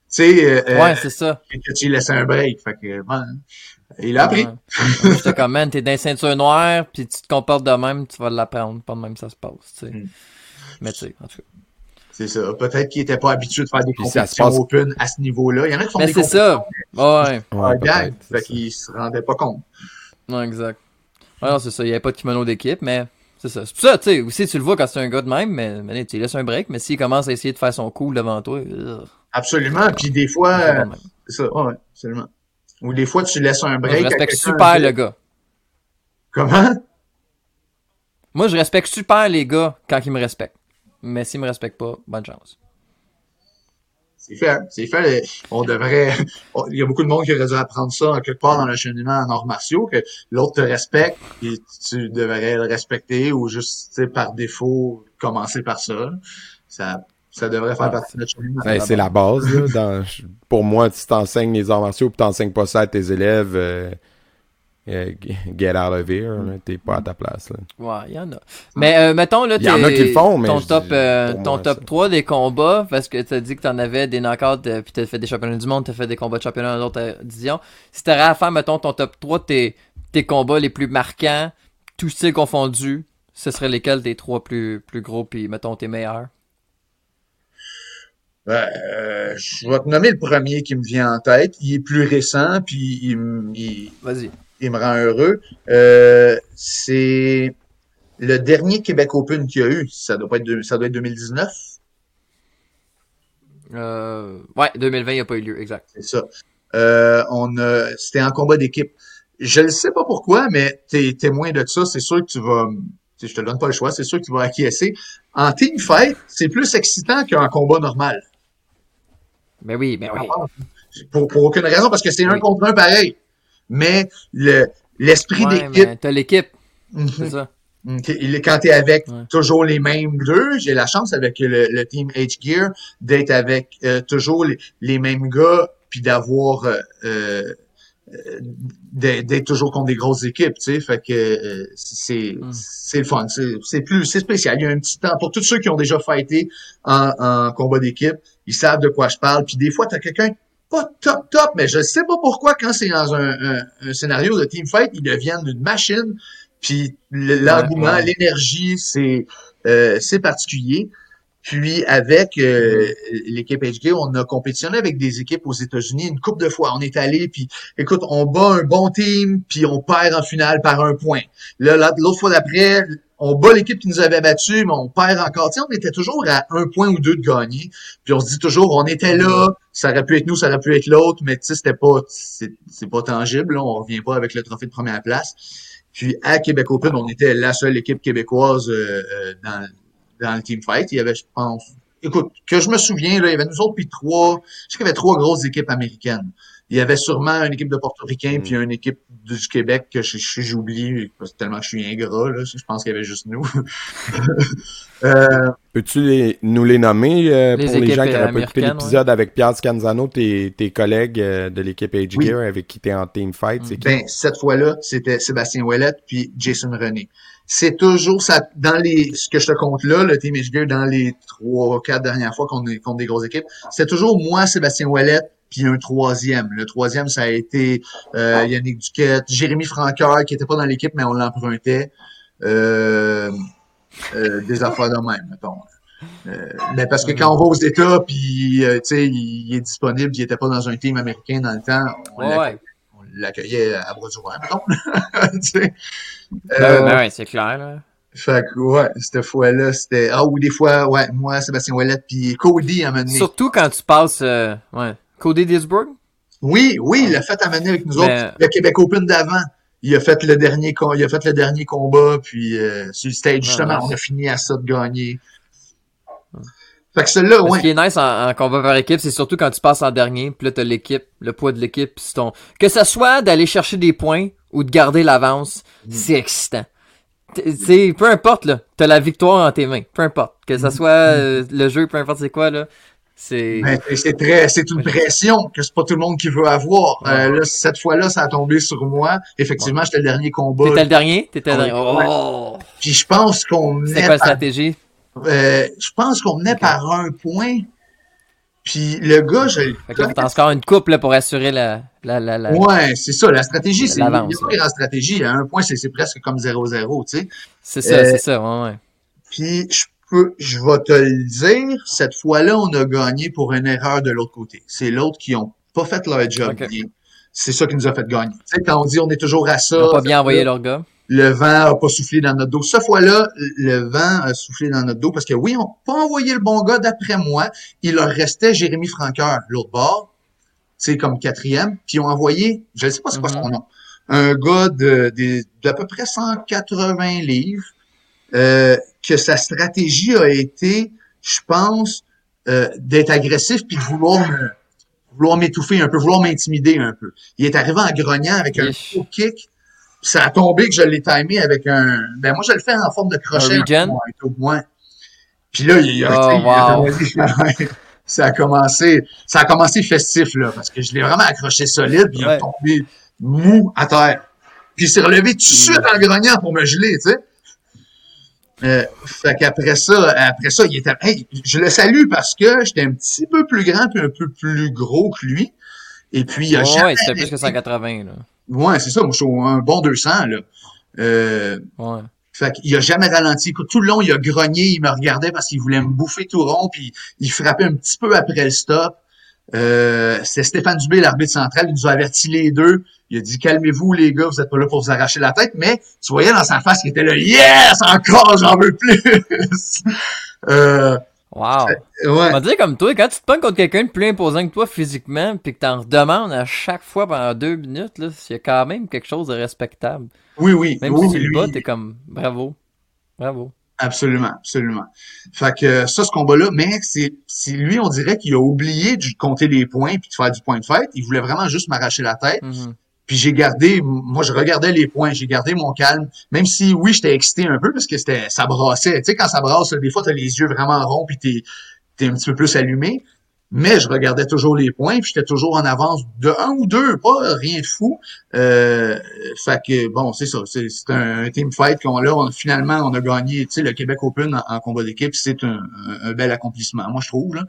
sais, euh, Ouais, euh, c'est ça. que tu lui laissais un break. Fait que, ouais, il a appris. Ouais. J'étais comme, man, t'es dans ceinture noire, puis tu te comportes de même, tu vas l'apprendre. Pas de même ça se passe, tu sais. Mm. Mais tu sais, en tout cas. C'est ça. Peut-être qu'il était pas habitué de faire des Puis compétitions passe- open à ce niveau-là. Il y en a qui font Mais des c'est ça. Ouais, compétitions Ouais, gag. Fait ça. qu'il se rendait pas compte. non, exact. Ouais, non, c'est ça. Il n'y avait pas de kimono d'équipe, mais c'est ça. C'est pour ça, tu sais, aussi, tu le vois quand c'est un gars de même, mais, mais tu laisses un break, mais s'il commence à essayer de faire son cool devant toi, Absolument. Puis des fois, euh, c'est ça. Ouais, absolument. Ou des fois, tu laisses un Moi, break. je respecte super le gars. Comment? Moi, je respecte super les gars quand ils me respectent. Mais s'ils me respectent pas, bonne chance. C'est fait, c'est fait. On devrait. Il y a beaucoup de monde qui aurait dû apprendre ça en quelque part dans le cheminement en arts martiaux, que l'autre te respecte et tu devrais le respecter ou juste, tu sais, par défaut, commencer par ça. Ça, ça devrait faire Ah, partie de notre cheminement. Ben, c'est la base. Là, dans- pour moi, si t'enseignes les arts martiaux et t'enseignes pas ça à tes élèves, euh, euh, get out of here. T'es pas à ta place. Là. Ouais, il y en a. Mais euh, mettons, là, Il y en a qui le font, mais ton top, dis- euh, ton moi, top ça. 3 des combats, parce que t'as dit que t'en avais des knockouts, euh, puis t'as fait des championnats du monde, t'as fait des combats de championnat dans d'autres divisions. Si t'aurais à faire, mettons, ton top 3 de tes, tes combats les plus marquants, tous styles confondus, ce serait lesquels tes trois plus, plus gros, puis mettons tes meilleurs? Ben, euh, je vais te nommer le premier qui me vient en tête. Il est plus récent, puis il, Vas-y. Il me rend heureux. Euh, c'est le dernier Québec Open qu'il y a eu. Ça doit pas être, ça doit être 2019. Euh, ouais, 2020, il n'y a pas eu lieu, exact. C'est ça. Euh, on a, c'était en combat d'équipe. Je ne sais pas pourquoi, mais t'es témoin de ça, c'est sûr que tu vas, tu je te donne pas le choix, c'est sûr que tu vas acquiescer. En team fight, c'est plus excitant qu'un combat normal. Ben oui, ben oui. Pour, pour aucune raison, parce que c'est un contre un pareil. Mais le, l'esprit Ouais, d'équipe, t'as l'équipe, Mhm. c'est ça. Quand tu es avec Ouais. toujours les mêmes deux, j'ai la chance avec le, le team H-Gear d'être avec euh, toujours les, les mêmes gars, puis d'avoir euh, euh, d'être toujours contre des grosses équipes, tu sais, fait que euh, c'est Mm. c'est le fun, c'est c'est plus c'est spécial. Il y a un petit temps pour tous ceux qui ont déjà fighté en, en combat d'équipe, ils savent de quoi je parle. Puis des fois, t'as quelqu'un pas top top, mais je sais pas pourquoi quand c'est dans un, un, un scénario de team fight, ils deviennent une machine Puis l'engouement, l'énergie, c'est euh, c'est particulier. Puis avec euh, l'équipe HG, on a compétitionné avec des équipes aux États-Unis une couple de fois. On est allé, puis écoute, on bat un bon team, puis on perd en finale par un point. Là, l'autre fois d'après, on bat l'équipe qui nous avait battu, mais on perd encore. Tu on était toujours à un point ou deux de gagner. Puis on se dit toujours, on était là, ça aurait pu être nous, ça aurait pu être l'autre, mais tu sais, c'était pas, c'est pas tangible. Là, on revient pas avec le trophée de première place. Puis à Québec Open, on était la seule équipe québécoise euh, euh, dans, dans le team fight. Il y avait, je pense, écoute, que je me souviens, là, il y avait nous autres puis trois, je sais qu'il y avait trois grosses équipes américaines. Il y avait sûrement une équipe de Portoricains mm. puis une équipe du Québec que j'ai oublié tellement que je suis ingrat, là. Je pense qu'il y avait juste nous. euh, Peux-tu nous les nommer euh, pour les gens qui n'ont pas écouté l'épisode avec Pierre Scanzano, tes, tes collègues euh, de l'équipe Age Gear avec qui tu es en team fight? Ben, cette fois-là, c'était Sébastien Ouellette puis Jason René c'est toujours ça dans les ce que je te compte là, le Team Gear dans les trois, quatre dernières fois qu'on est contre des grosses équipes, c'est toujours moi, Sébastien Ouellet, puis un troisième. Le troisième, ça a été euh, Yannick Duquette, Jérémy Franqueur, qui était pas dans l'équipe, mais on l'empruntait. Euh, euh, des affaires de même, mettons. Euh, mais parce que quand on va aux États, puis tu sais, il, est disponible, il était pas dans un team américain dans le temps, on l'accueillait à bras mettons. Ben, euh, ben, ouais, c'est clair, là. Fait que, ouais, cette fois-là, c'était... Ah, ou des fois, ouais, moi, Sébastien Ouellet, puis Cody à mener. Surtout quand tu passes, euh, ouais, Cody Disburg? Oui, oui, il a fait à mener avec nous autres. Le Québec Open d'avant. Il a fait le dernier, il a fait le dernier combat, puis euh, sur le stage, justement, on a fini à ça de gagner. Fait que celle-là, ouais. Ce qui est nice en, combat par équipe, c'est surtout quand tu passes en dernier, puis là, t'as l'équipe, le poids de l'équipe, pis ton... Que ça soit d'aller chercher des points ou de garder l'avance, mm. c'est excitant. C'est peu importe là, t'as la victoire en tes mains, peu importe que ça mm. soit euh, le jeu, peu importe c'est quoi là, c'est ben, c'est très c'est une pression que c'est pas tout le monde qui veut avoir. Euh, là, cette fois-là, ça a tombé sur moi. Effectivement, j'étais le dernier combat. T'étais le dernier, t'étais le dernier. Oh! Puis je pense qu'on menait. C'est quoi la stratégie? Euh, Je pense qu'on menait par un point. Puis le gars, je. T'as encore une coupe là, pour assurer la. la, la, la... Ouais, c'est ça. La stratégie, c'est. Il y a stratégie. À un point, c'est presque comme 0-0, tu sais. C'est ça, c'est ça, ouais, ouais. Puis je peux, je vais te le dire, cette fois-là, on a gagné pour une erreur de l'autre côté. C'est l'autre qui ont pas fait leur job bien. C'est ça qui nous a fait gagner. Tu sais, quand on dit on est toujours à ça. Ils n'ont pas bien envoyé leur gars le vent a pas soufflé dans notre dos. Cette fois-là, le vent a soufflé dans notre dos parce que oui, on n'a pas envoyé le bon gars d'après moi. Il leur restait Jérémy Franqueur, l'autre bord, c'est comme quatrième, puis ils ont envoyé, je ne sais pas c'est quoi son mhm. nom, un gars de, d'à peu près 180 livres, euh, que sa stratégie a été, je pense, euh, d'être agressif puis de vouloir vouloir m'étouffer un peu, vouloir m'intimider un peu. Il est arrivé en grognant avec un faux kick ça a tombé que je l'ai timé avec un. Ben moi, je le fais en forme de crochet. Un au moins. Puis là, il, a, oh, ça a commencé. Ça a commencé festif, là, parce que je l'ai vraiment accroché solide, puis il a tombé mou à terre. Puis il s'est relevé tout de suite en grognant pour me geler, tu sais. Euh, fait qu'après ça, après ça, il était. Hey, je le salue parce que j'étais un petit peu plus grand puis un peu plus gros que lui. Et puis, il a oh, Ouais, c'était plus que 180, là. Ouais, c'est ça. Moi, je suis un bon 200, là. Euh, ouais. Fait qu'il a jamais ralenti. Tout le long, il a grogné, il me regardait parce qu'il voulait me bouffer tout rond, puis il frappait un petit peu après le stop. Euh, c'est Stéphane Dubé, l'arbitre central, il nous a averti les deux. Il a dit calmez-vous les gars, vous êtes pas là pour vous arracher la tête, mais tu voyais dans sa face qu'il était là Yes! Encore, j'en veux plus! euh, Wow. Ouais. On va dire comme toi, quand tu te pognes contre quelqu'un de plus imposant que toi physiquement, puis que t'en redemandes à chaque fois pendant deux minutes, là, il y a quand même quelque chose de respectable. Oui, oui. Même si tu le bats, t'es comme bravo. Bravo. Absolument, absolument. Fait que ça, ce combat-là, mais c'est, lui, on dirait qu'il a oublié de compter les points puis de faire du point de fête. Il voulait vraiment juste m'arracher la tête. Mm-hmm. Puis j'ai gardé, moi je regardais les points, j'ai gardé mon calme, même si oui j'étais excité un peu parce que c'était ça brassait. Tu sais quand ça brasse, des fois t'as les yeux vraiment ronds puis t'es es un petit peu plus allumé. Mais je regardais toujours les points, puis j'étais toujours en avance de un ou deux, pas rien de fou. Euh, fait que bon, c'est ça, c'est un, team fight qu'on là, on, finalement on a gagné, tu sais, le Québec Open en, combat d'équipe, c'est un, un, bel accomplissement, moi je trouve là.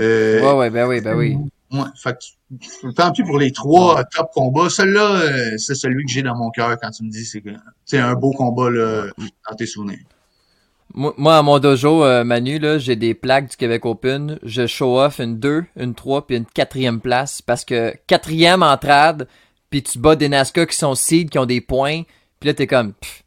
Euh, ouais, ouais, ben oui, ben oui. Ouais, fait que, tant pis pour les trois top combats. Celui-là, euh, c'est celui que j'ai dans mon cœur quand tu me dis c'est que c'est un beau combat là, dans tes souvenirs. Moi, à mon dojo, euh, Manu, là, j'ai des plaques du Québec Open. Je show off une 2, une 3, puis une quatrième place. Parce que quatrième en trad, puis tu bats des Nazca qui sont seed, qui ont des points. Puis là, t'es comme, pff,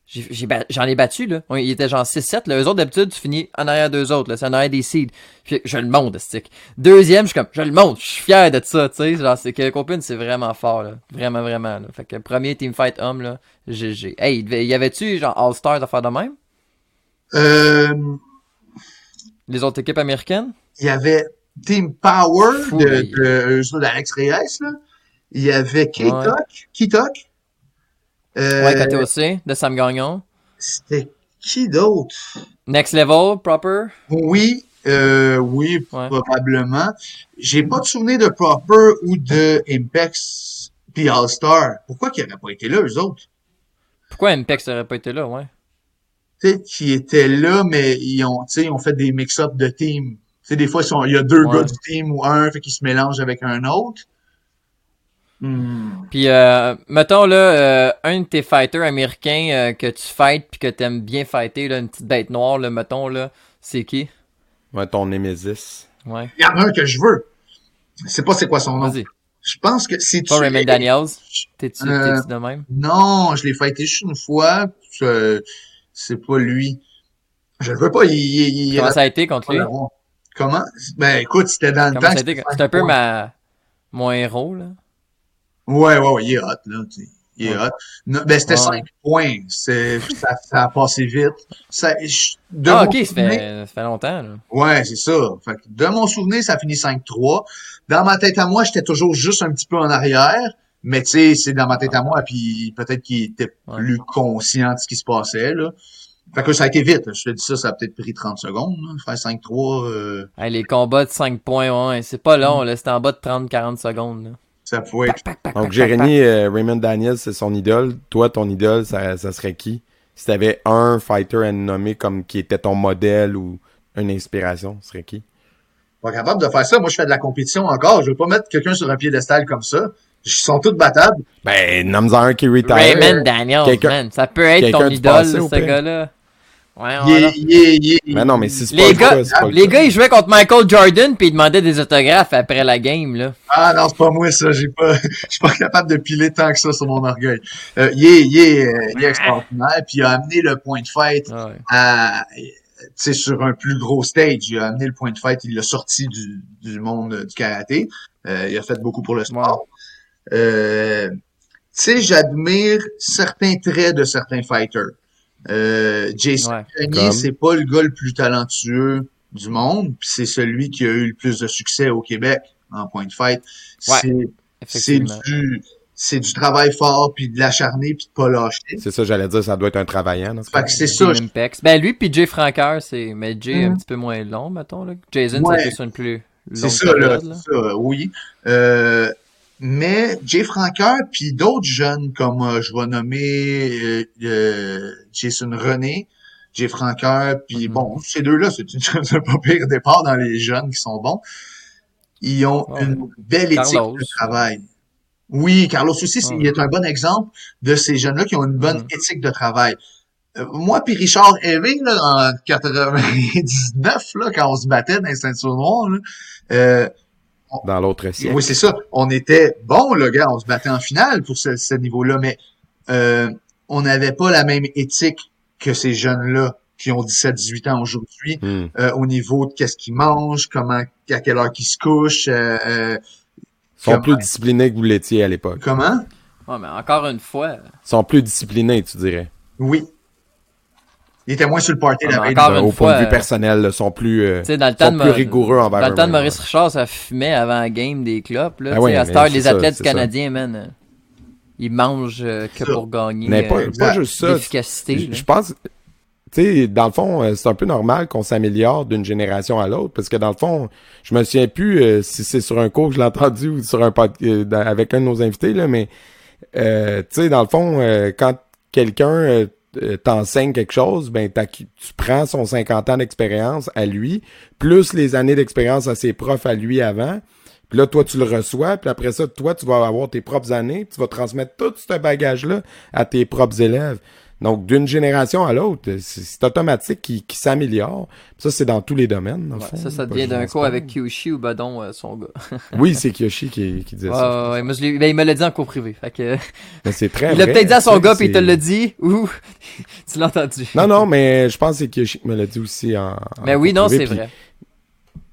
j'en ai, battu, là. Ils étaient genre 6-7, là. Eux autres, d'habitude, tu finis en arrière d'eux autres, là. C'est en arrière des seeds. Puis je le monte, stick. Deuxième, je suis comme, je le monte. Je suis fier de ça, tu sais. Genre, c'est que Open, c'est vraiment fort, là. Vraiment, vraiment, là. Fait que premier teamfight homme, là, GG. Hey, il y avait-tu, genre, All-Stars à faire de même? Euh, Les autres équipes américaines? il y avait Team Power Fou, de, mais- de, eux autres, d'Alex Reyes, là. Il y avait Kitok, Ouais. Euh, Ouais, KTOC, de Sam Gagnon. C'était qui d'autre? Next Level, Proper? Oui, euh, oui, Ouais. probablement. J'ai pas de souvenir de Proper ou de Impex puis All-Star. Pourquoi qu'ils n'auraient pas été là, eux autres? Pourquoi Impex aurait pas été là, ouais? Peut-être qu'ils étaient là, mais ils ont, ils ont fait des mix-up de teams. Tu sais, des fois, ils sont- il y a deux Ouais. gars du team ou un, fait qu'ils se mélangent avec un autre. Hmm. Puis, euh, mettons là, euh, un de tes fighters américains euh, que tu fightes puis que t'aimes bien fighter, là, une petite bête noire, là, mettons là, c'est qui? Ouais, ton Nemesis. Ouais. Il y en a un que je veux. Je sais pas c'est quoi son nom. Vas-y. Je pense que c'est Pas Raymond Daniels. T'es-tu Euh, t'es-tu de même? Non, je l'ai fighté juste une fois. C'est pas lui. Je le veux pas. Il, il, il- Comment ça a été contre lui? Comment? Ben, écoute, c'était dans le temps. c'était C'est un peu ma... mon héros, là. Ouais, ouais, ouais, il est hot, là, tu sais. Il est Ouais. hot. Non, ben, c'était Ouais. 5 points. C'est, ça, ça a passé vite. Ça, je- de Ah, ok, ça souvenir- fait, ça fait longtemps, là. Ouais, c'est ça. Fait que de mon souvenir, ça finit 5-3. Dans ma tête à moi, j'étais toujours juste un petit peu en arrière. Mais tu sais, c'est dans ma tête à moi, puis peut-être qu'il était plus conscient de ce qui se passait, là. Fait que ça a été vite. là. Je te dis ça, ça a peut-être pris 30 secondes, là. Faire 5-3, euh, Hey, les combats de 5 points, ouais, c'est pas long, là. C'était en bas de 30-40 secondes, là. Ça pouvait être... Donc, Jérémy, euh, Raymond Daniels, c'est son idole. Toi, ton idole, ça, ça serait qui? Si t'avais un fighter à nommer comme qui était ton modèle ou une inspiration, ce serait qui? Pas capable de faire ça. Moi, je fais de la compétition encore. Je veux pas mettre quelqu'un sur un piédestal comme ça. Ils sont tous battables. Ben, nomme-en un qui retire. Raymond Daniels, quelqu'un- man. Ça peut être ton idole, passé, ce gars-là. Ouais, voilà. Mais non, mais c'est Les le gars, pas les gars, ils jouaient contre Michael Jordan puis ils demandaient des autographes après la game, là. Ah non, c'est pas moi ça. J'ai pas, je suis pas capable de piler tant que ça sur mon orgueil. Euh, euh, il est extraordinaire. Puis il a amené le point de fête Ah ouais. à, tu sais, sur un plus gros stage. Il a amené le point de fête. Il l'a sorti du, du monde du karaté. Euh, il a fait beaucoup pour le sport. Euh, tu sais, j'admire certains traits de certains fighters. Euh, Jason Ouais. Grenier, Comme? c'est pas le gars le plus talentueux du monde, puis c'est celui qui a eu le plus de succès au Québec en point de fight. Ouais, C'est c'est du c'est du travail fort puis de l'acharné puis de pas lâcher. C'est ça, j'allais dire, ça doit être un travaillant. Dans ce Fait que c'est ça. Impex. Ben lui puis Jay Francaire, c'est mais Jay un Mm. petit peu moins long, mettons là. Jason, Ouais. ça sur une plus C'est longue ça, là, période, là. c'est ça, oui. Euh, mais Jay Francoeur, puis d'autres jeunes, comme euh, je vais nommer euh, euh, Jason René, Jay Francoeur, puis Mhm. bon, ces deux-là, c'est une c'est un pas pire départ dans les jeunes qui sont bons. Ils ont Ouais. une belle éthique Carlos. de travail. Oui, Carlos aussi, il est un bon exemple de ces jeunes-là qui ont une bonne Mhm. éthique de travail. Euh, moi puis Richard Hervé, là, en 99, là, quand on se battait dans les ceintures noires, là, euh, Dans l'autre siècle. oui, c'est ça. On était bon, le gars, on se battait en finale pour ce, ce niveau-là, mais euh, on n'avait pas la même éthique que ces jeunes-là qui ont 17-18 ans aujourd'hui Hmm. euh, au niveau de qu'est-ce qu'ils mangent, comment, à quelle heure qu'ils se couchent, euh, euh, Ils sont Comment? plus disciplinés que vous l'étiez à l'époque. comment? Ouais, mais encore une fois, Ils sont plus disciplinés, tu dirais. Oui. Il était moins sur le party Ah, la veille. une au point de vue personnel, là, sont plus, euh, dans le sont temps de plus rigoureux envers dans le temps de Maurice Richard, ça fumait avant la game des clubs là, Ah ouais, à cette heure les athlètes ça. canadiens, man, euh, ils mangent euh, que Ça. pour gagner Mais pas, euh, pas juste ça. l'efficacité. Je pense, tu sais, dans le fond, c'est un peu normal qu'on s'améliore d'une génération à l'autre, parce que dans le fond, je me souviens plus euh, si c'est sur un cours que je l'ai entendu ou sur un pod- euh, dans- avec un de nos invités, là, mais euh, tu sais, dans le fond, euh, quand quelqu'un euh, euh, t'enseigne quelque chose, ben tu prends son 50 ans d'expérience à lui, plus les années d'expérience à ses profs à lui avant, Puis là, toi, tu le reçois, puis après ça, toi, tu vas avoir tes propres années, puis tu vas transmettre tout ce bagage-là à tes propres élèves. Donc, d'une génération à l'autre, c'est automatique qui, qui s'améliore. Ça, c'est dans tous les domaines. Ça, ça devient d'un coup avec Kyoshi ou Badon, euh, son gars. oui, c'est Kyoshi qui, qui disait ça. Ouais, ben, il me l'a dit en cours privé. Fait que... c'est très Il l'a peut-être dit à son gars, puis il te l'a dit, ou tu l'as entendu. Non, non, mais je pense que c'est Kyoshi qui me l'a dit aussi en. Mais oui, non, c'est vrai.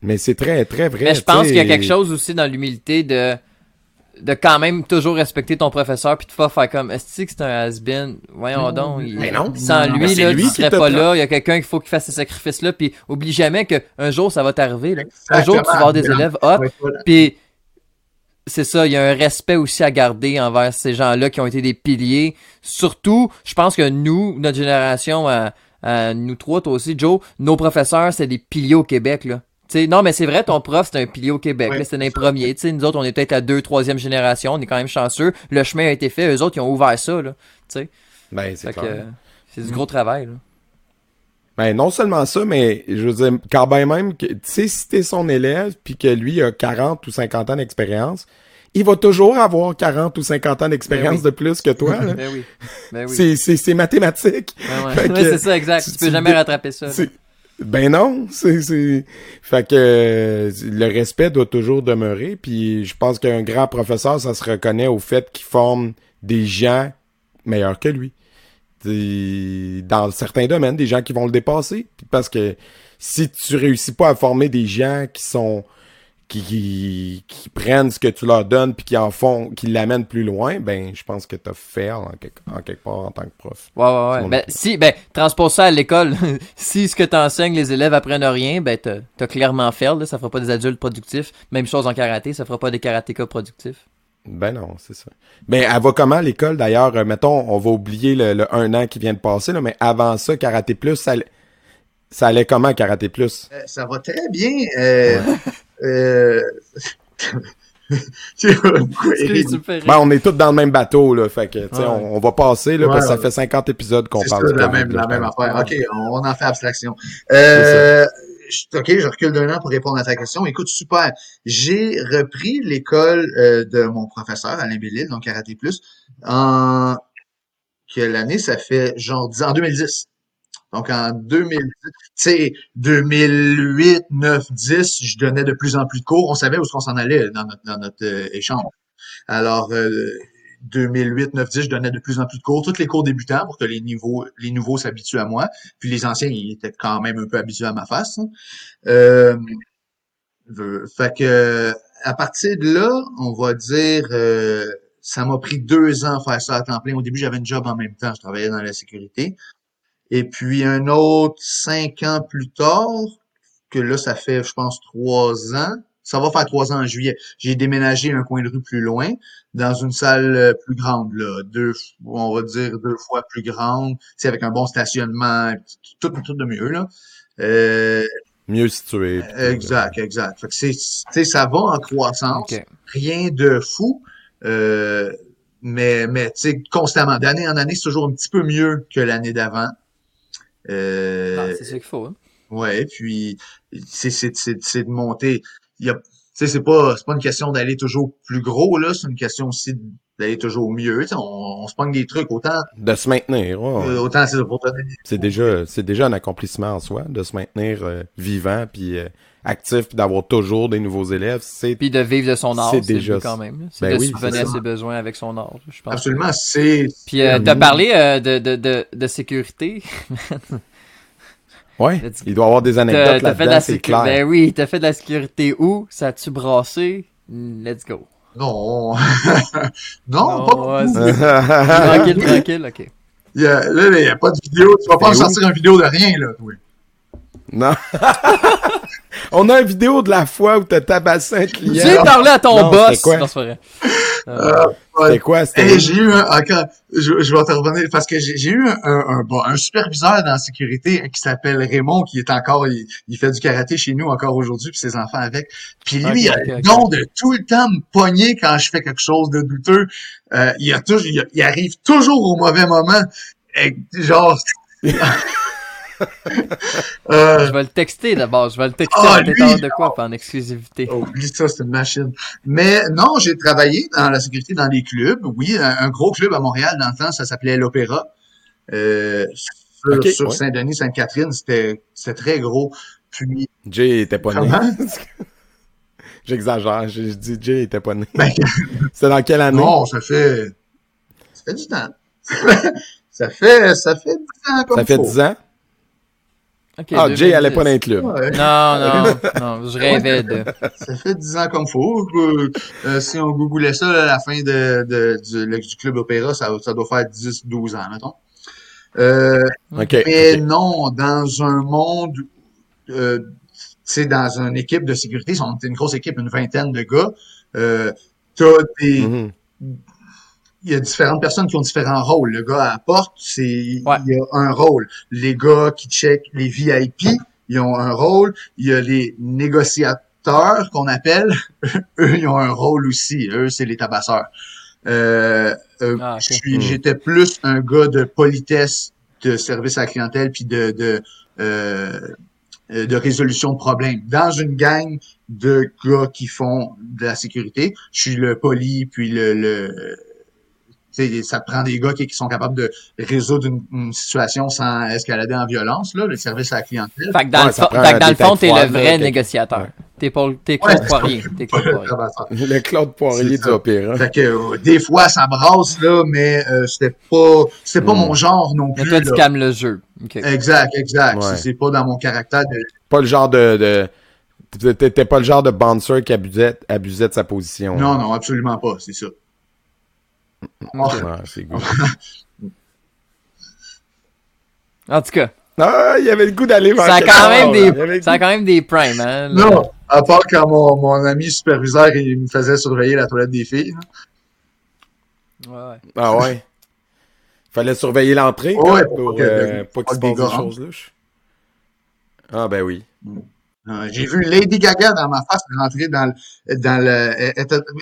Mais c'est très, très vrai. Mais je pense qu'il y a quelque chose aussi dans l'humilité de de quand même toujours respecter ton professeur puis de pas faire comme est-ce que c'est un has-been? Voyons donc mais non, sans lui là lui tu serais pas là. Il y a quelqu'un qu'il faut qu'il fasse ce sacrifice là puis oublie jamais que un jour ça va t'arriver un jour tu vas avoir des élèves hop puis c'est ça, il y a un respect aussi à garder envers ces gens-là qui ont été des piliers. Surtout, je pense que nous, notre génération, nous trois, toi aussi, Joe, nos professeurs, c'est des piliers au Québec, là non, mais c'est vrai, ton prof, c'est un pilier au Québec. c'est un premier. T'sais, nous autres, on est peut-être la deux, troisième génération. On est quand même chanceux. Le chemin a été fait. Eux autres, ils ont ouvert ça. Là, ben, c'est C'est du gros travail. Là. Ben, non seulement ça, mais je veux dire, quand ben même, tu sais, si t'es son élève, puis que lui a 40 ou 50 ans d'expérience, il va toujours avoir 40 ou 50 ans d'expérience ben de plus que toi. ben oui. Ben oui. C'est mathématique. Ben ouais. c'est ça, exact. Tu, peux jamais rattraper ça. Ben non, c'est fait que le respect doit toujours demeurer puis je pense qu'un grand professeur ça se reconnaît au fait qu'il forme des gens meilleurs que lui. dans certains domaines, des gens qui vont le dépasser parce que si tu réussis pas à former des gens qui sont qui, qui, prennent ce que tu leur donnes puis qui en font, qui l'amènent plus loin, ben je pense que t'as fait en quelque, en quelque part en tant que prof. Ouais, ouais, ouais. Ben, si, ben, transpose ça à l'école. si ce que t'enseignes, les élèves apprennent rien, ben t'as as clairement fait, là, ça fera pas des adultes productifs. Même chose en karaté, ça fera pas des karatékas productifs. Ben non, c'est ça. Mais elle va comment l'école d'ailleurs? Euh, mettons, on va oublier le, un an qui vient de passer, là, mais avant ça, Karaté Plus, ça, ça allait comment Karaté Plus? Euh, ça va très bien. Euh, euh... ben, on est tous dans le même bateau, là. Fait que, on, va passer, là, parce que ça fait 50 épisodes qu'on parle de la même, la même affaire. OK, on, en fait abstraction. Euh, OK, je recule d'un an pour répondre à ta question. Écoute, super. J'ai repris l'école euh, de mon professeur, Alain Bellil, donc Karaté Plus, en quelle année? Ça fait genre en 2010. Donc, en 2010, tu sais, 2008, 9, 10, je donnais de plus en plus de cours. On savait où est-ce qu'on s'en allait dans notre, euh, échange. Alors, 2008, 9, 10, je donnais de plus en plus de cours, tous les cours débutants pour que les nouveaux s'habituent à moi. Puis les anciens, ils étaient quand même un peu habitués à ma face. Hein. Euh, fait que, à partir de là, on va dire, euh, ça m'a pris deux ans faire ça à temps plein. Au début, j'avais un job en même temps. Je travaillais dans la sécurité. Et puis un autre cinq ans plus tard, que là, ça fait, je pense, trois ans. Ça va faire trois ans en juillet. J'ai déménagé un coin de rue plus loin, dans une salle euh, plus grande, là. Deux, on va dire deux fois plus grande. C'est avec un bon stationnement, tout, tout de mieux, là. Euh, mieux situé. Exact, exact. Fait que c'est, ça va en croissance. Rien de fou. Euh, mais, mais tu sais, constamment, d'année en année, c'est toujours un petit peu mieux que l'année d'avant. Euh, c'est ça qu'il faut. Hein? Ouais, puis c'est de monter. Il y a, c'est pas c'est pas une question d'aller toujours plus gros là, c'est une question aussi d'aller toujours mieux. on, on se pogne des trucs autant de se maintenir. Euh, autant c'est C'est déjà c'est déjà un accomplissement en soi de se maintenir euh, vivant puis euh, actif puis d'avoir toujours des nouveaux élèves. C'est puis de vivre de son art. C'est déjà quand même. C'est ben de subvenir à ses besoins avec son art. Je pense. Absolument, c'est. Puis euh, t'as parlé de, de, de, de sécurité. Ouais, il doit y avoir des anecdotes là-dedans, c'est clair. Ben oui, t'as fait de la sécurité où? Ça a-tu brassé? Let's go. Non. non, pas ouais, Tranquille, tranquille, ok. Il y a, là, il n'y a pas de vidéo. Tu vas pas sortir une vidéo de rien, là, oui. Non. On a une vidéo de la fois où t'as tabassé un client. J'ai parlé à ton boss. Quoi? Non, c'est euh, C'était quoi? C'était j'ai eu un, encore, je, je, vais te revenir parce que j'ai eu un, un, bon, un, superviseur dans la sécurité qui s'appelle Raymond, qui est encore, il, il, fait du karaté chez nous encore aujourd'hui, puis ses enfants avec. Puis lui, il a le don de tout le temps me pogner quand je fais quelque chose de douteux. Euh, il, a toujours, il, arrive toujours au mauvais moment. Et, genre, Euh, Je vais le texter d'abord. Je vais le texter Ah, en lui, de quoi en exclusivité. Oh, oublie ça, c'est une machine. Mais non, j'ai travaillé dans la sécurité dans des clubs. Oui, un, un gros club à Montréal dans le temps, ça s'appelait l'Opéra. Euh, sur Ok, sur ouais. Saint-Denis, Sainte-Catherine, c'était très gros. Puis, Jay était pas né. J'exagère, je, je dis Jay était pas né. ben, C'est dans quelle année? non, ça fait ça fait du temps. ça fait ça fait 10 ans comme Ça fait faut. 10 ans? Ok, Ah, Jay 2010. allait pas dans les clubs. Ouais. Non, non, non, je rêvais de. Ça fait 10 ans comme faut. Euh, euh, si on googlait ça à la fin de, de- du, le- du club Opéra, ça, ça doit faire 10-12 ans, mettons. Euh, OK. mais non, dans un monde, euh, tu sais, dans une équipe de sécurité, si on était une grosse équipe, une vingtaine de gars, euh, t'as des, Mhm. Il y a différentes personnes qui ont différents rôles. Le gars à la porte, c'est Ouais. il y a un rôle. Les gars qui checkent les VIP, ils ont un rôle. Il y a les négociateurs qu'on appelle, eux ils ont un rôle aussi. Eux c'est les tabasseurs. Euh, euh, Ah, ok. je suis- Hmm. J'étais plus un gars de politesse, de service à la clientèle, puis de de euh, de résolution de problèmes. Dans une gang de gars qui font de la sécurité, je suis le poli, puis le, le sais, ça prend des gars qui, qui sont capables de résoudre une, une situation sans escalader en violence, là, le service à la clientèle. Fait que dans Ouais, le, fait que dans le fond, t'es le vrai négociateur. T'es Claude Poirier. T'es Claude Poirier. Le Claude Poirier du opéra. Fait que euh, des fois ça brasse là, mais euh, c'était pas c'était pas Mm. mon genre non Mais plus. toi, tu là. calmes le jeu. Exact, exact. Ouais. C'est- C'est pas dans mon caractère de. Pas le genre de... de... T'étais pas le genre de bouncer qui abusait, abusait de sa position. Non, non, absolument pas, c'est ça. C'est good. En tout cas, Ah, il y avait le goût d'aller vers ça a quand même là. Des, ça a quand même des primes, hein. là. Non, à part quand mon, mon ami superviseur il me faisait surveiller la toilette des filles. là. Ouais, ouais. Ah ouais. Fallait surveiller l'entrée Ouais, quoi, pour pour, euh, pour pas se que passe des choses louches. Ah ben oui. Euh, J'ai vu Lady Gaga dans ma face rentrer dans le, dans le,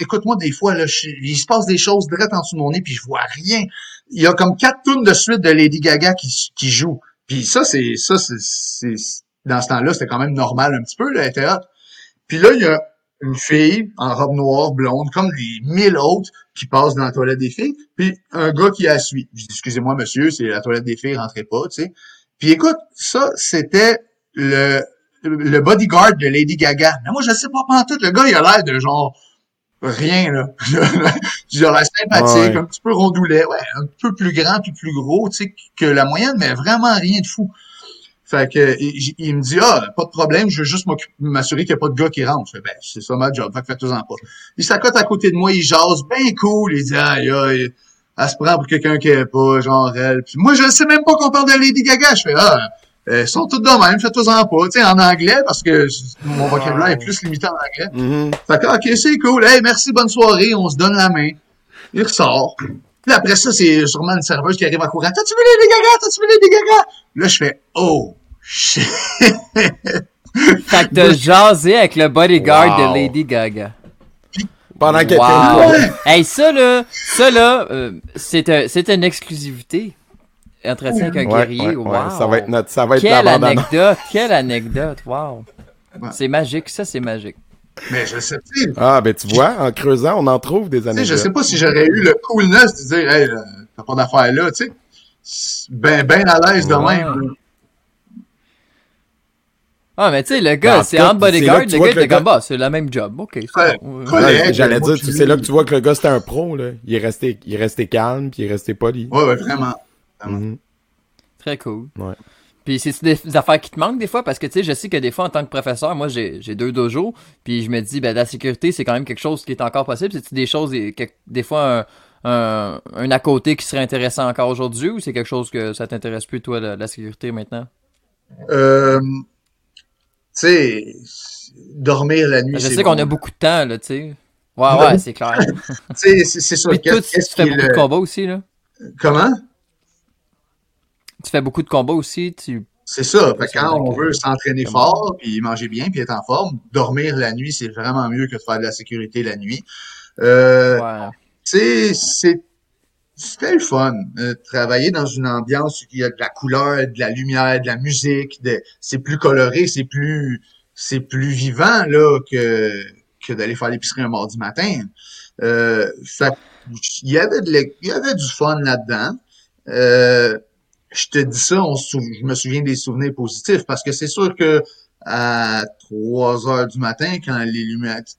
écoute-moi, des fois, là, il se passe des choses direct en dessous de mon nez puis je vois rien. Il y a comme quatre tunes de suite de Lady Gaga qui, qui jouent. Puis ça, c'est, ça, c'est, dans ce temps-là, c'était quand même normal un petit peu, là, était. Puis là, il y a une fille en robe noire, blonde, comme les mille autres qui passent dans la toilette des filles, puis un gars qui la suit. Je dis, excusez-moi, monsieur, c'est la toilette des filles, rentrez pas, tu sais. Puis écoute, ça, c'était le, le bodyguard de Lady Gaga. Mais moi, je sais pas pantoute. Le gars, il a l'air de genre rien, là. il a l'air sympathique, Ouais. un petit peu rondoulet, ouais, un peu plus grand puis plus gros, tu sais, que la moyenne, mais vraiment rien de fou. Fait que il, il me dit Ah, pas de problème, je veux juste m'assurer qu'il n'y a pas de gars qui rentre. Je fais, ben, c'est ça ma job, fait que faites-en pas. Il s'accote à côté de moi, il jase, ben cool, il dit aïe aïe, elle se prend pour quelqu'un qui est pas, genre elle. Puis moi, je sais même pas qu'on parle de Lady Gaga. Je fais Ah, euh, ils sont tous de même, faites-en pas. Tu sais, en anglais, parce que mon vocabulaire est plus limité en anglais. Mhm. Fait que, ok, c'est cool. Hey, merci, bonne soirée. On se donne la main. Il ressort. Puis après ça, c'est sûrement une serveuse qui arrive en courant. T'as-tu vu Lady Gaga? T'as-tu vu Lady Gaga? Là, je fais, oh, shit. Fait que t'as jasé avec le bodyguard Wow. de Lady Gaga. Pendant qu'elle était Wow. là. Hey, ça là, ça là, euh, c'est un- c'est une exclusivité. Entretien avec un Ouais, guerrier, ouais, ouais, wow. Ça va être notre, ça va être la Quelle anecdote, quelle anecdote, wow. Ouais. C'est magique, ça c'est magique. Mais je sais, sais, Ah ben tu vois, en creusant, on en trouve des anecdotes. je sais pas si j'aurais eu le coolness de dire, hey, t'as pas d'affaire là, tu sais. Ben, ben à l'aise de Ouais. même. Ah, mais tu sais, le en gars, tout c'est entre bodyguard, le gars le était comme, bah, c'est la même job, ok. J'allais dire, c'est là que tu vois que le gars c'était un pro, là. Il est resté, il est resté calme, puis il est resté poli. Ouais, ouais, vraiment. Mhm. Très cool. Ouais. Puis c'est des, des affaires qui te manquent des fois? Parce que tu sais, je sais que des fois en tant que professeur, moi j'ai j'ai deux dojos, puis je me dis ben la sécurité c'est quand même quelque chose qui est encore possible. C'est des choses des, que- des fois un, un, un à côté qui serait intéressant encore aujourd'hui ou c'est quelque chose que ça t'intéresse plus toi la, la sécurité maintenant? Euh, tu sais, dormir la nuit, Je sais qu'on bon. a beaucoup de temps là, tu sais. Ouais Ouais. c'est clair. Tu sais, c'est sûr. Puis Qu'est-ce tu, fais qui est beaucoup de le- combats aussi là. Comment? Tu fais beaucoup de combats aussi, tu C'est ça. Fait quand on veut s'entraîner Comment? fort, puis manger bien, puis être en forme, dormir la nuit, c'est vraiment mieux que de faire de la sécurité la nuit. Euh, ouais. tu sais, c'est c'était le fun. Euh, travailler dans une ambiance où il y a de la couleur, de la lumière, de la musique, de, c'est plus coloré, c'est plus, c'est plus vivant, là, que, que d'aller faire l'épicerie un mardi matin. Euh, fait, il y avait de il y avait du fun là-dedans. Euh, je te dis ça, on je me souviens des souvenirs positifs parce que c'est sûr que à 3 heures du matin, quand les lumières, tu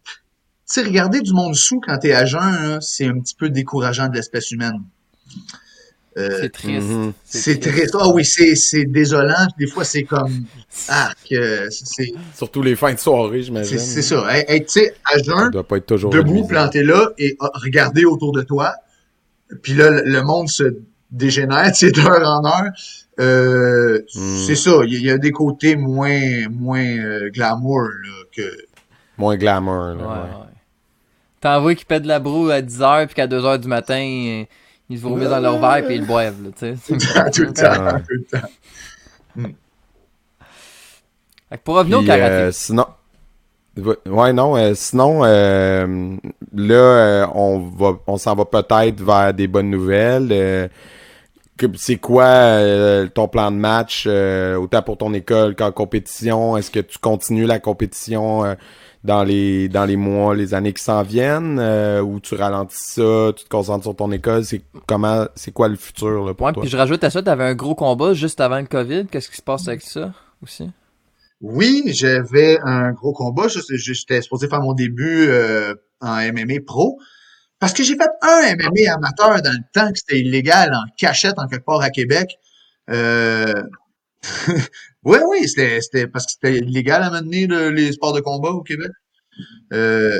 sais, regarder du monde sous quand t'es à jeun, c'est un petit peu décourageant de l'espèce humaine. Euh, c'est triste. Mhm. C'est triste. Ah oui, c'est désolant. Des fois, c'est comme ah que c'est. Surtout les fins de soirée, j'imagine. C'est ça. tu sais, à jeun, pas être toujours debout, planté là et ah, regarder autour de toi. Puis là, le monde se dégénère, tu sais, d'heure en heure. Euh, mhm. C'est ça. Il y, a des côtés moins moins euh, glamour là, que. Moins glamour. Là, ouais. T'en vois qui pètent de la broue à 10h puis qu'à 2h du matin, ils se vomissent dans leur verre puis ils le boivent, là, tu sais. tout le temps, tout le temps. Hmm. pour revenir au karaté. Euh, sinon, ouais, non, euh, sinon, euh, là, on va, on s'en va peut-être vers des bonnes nouvelles. c'est quoi ton plan de match, autant pour ton école qu'en compétition? Est-ce que tu continues la compétition dans les dans les mois, les années qui s'en viennent, euh, ou tu ralentis ça, tu te concentres sur ton école, c'est comment, c'est quoi le futur là, pour ouais, toi? Puis je rajoute à ça, tu avais un gros combat juste avant le Covid. Qu'est-ce qui se passe avec ça aussi? Oui, j'avais un gros combat. J'étais supposé faire mon début euh, en MMA pro. Parce que j'ai fait un MMA amateur dans le temps que c'était illégal en cachette en quelque part à Québec. Euh... Oui, oui, c'était parce que c'était illégal à mener les sports de combat au Québec. Euh,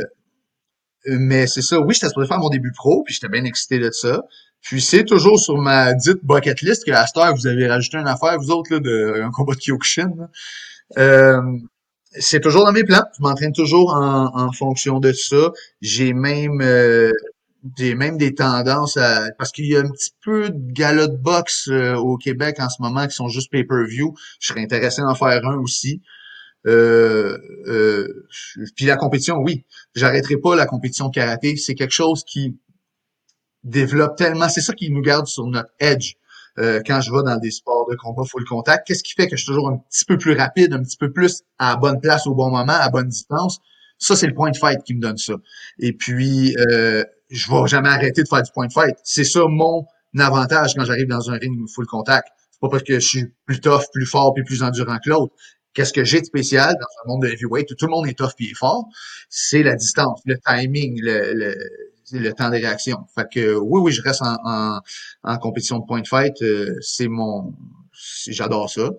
mais c'est ça, oui, j'étais supposé faire mon début pro, puis j'étais bien excité de ça. Puis c'est toujours sur ma dite bucket list que à cette heure, vous avez rajouté une affaire, vous autres, là, de un combat de Kyokushin. Euh, c'est toujours dans mes plans. Je m'entraîne toujours en, en, fonction de ça. J'ai même euh, même des tendances à parce qu'il y a un petit peu de gala de boxe euh, au Québec en ce moment qui sont juste pay-per-view. Je serais intéressé d'en faire un aussi. Euh, euh, puis la compétition, oui, j'arrêterai pas la compétition karaté. C'est quelque chose qui développe tellement. C'est ça qui nous garde sur notre edge. Euh, quand je vais dans des sports de combat full contact, qu'est-ce qui fait que je suis toujours un petit peu plus rapide, un petit peu plus à bonne place au bon moment, à bonne distance? Ça, c'est le point de fight qui me donne ça. Et puis, euh, je vais jamais arrêter de faire du point de fight. C'est ça mon avantage quand j'arrive dans un ring full contact. C'est pas parce que je suis plus tough, plus fort puis plus endurant que l'autre. Qu'est-ce que j'ai de spécial dans un monde de heavyweight où tout le monde est tough puis est fort? C'est la distance, le timing, le, le, le temps de réaction. Fait que oui, oui, je reste en, en, en compétition de point de fight. Euh, c'est mon... J'adore ça.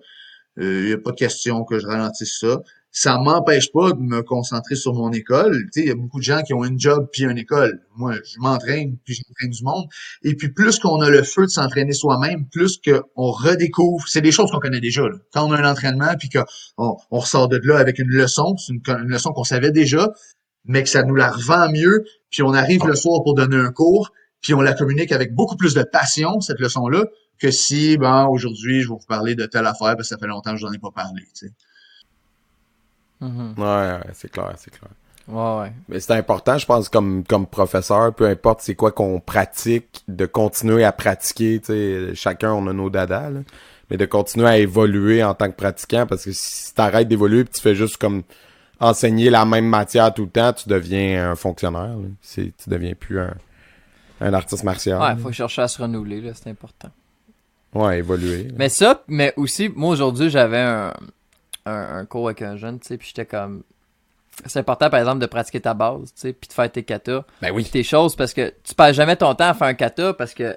Il euh, n'y a pas de question que je ralentisse ça ça m'empêche pas de me concentrer sur mon école. Il y a beaucoup de gens qui ont une job puis une école. Moi, je m'entraîne puis j'entraîne du monde. Et puis plus qu'on a le feu de s'entraîner soi-même, plus qu'on redécouvre. C'est des choses qu'on connaît déjà. Quand on a un entraînement puis qu'on on ressort de là avec une leçon, c'est une, leçon qu'on savait déjà, mais que ça nous la revend mieux. Puis on arrive le soir pour donner un cours, puis on la communique avec beaucoup plus de passion cette leçon-là que si, ben aujourd'hui, je vais vous parler de telle affaire parce que ça fait longtemps que je n'en ai pas parlé. Mhm. Ouais, c'est clair, c'est clair. Ouais, ouais. Mais c'est important, je pense, comme, comme professeur, peu importe c'est quoi qu'on pratique, de continuer à pratiquer, tu sais, chacun on a nos dadas, là, mais de continuer à évoluer en tant que pratiquant, parce que si t'arrêtes d'évoluer pis tu fais juste comme enseigner la même matière tout le temps, tu deviens un fonctionnaire, tu deviens plus un, un artiste martial. Ouais, faut chercher à se renouveler, là, c'est important. Ouais, évoluer. Mais ça, mais aussi, moi aujourd'hui, j'avais un, un, cours avec un jeune, tu sais, puis j'étais comme c'est important, par exemple, de pratiquer ta base, tu sais, puis de faire tes katas. Ben oui. Tes choses, parce que tu perds jamais ton temps à faire un kata, parce que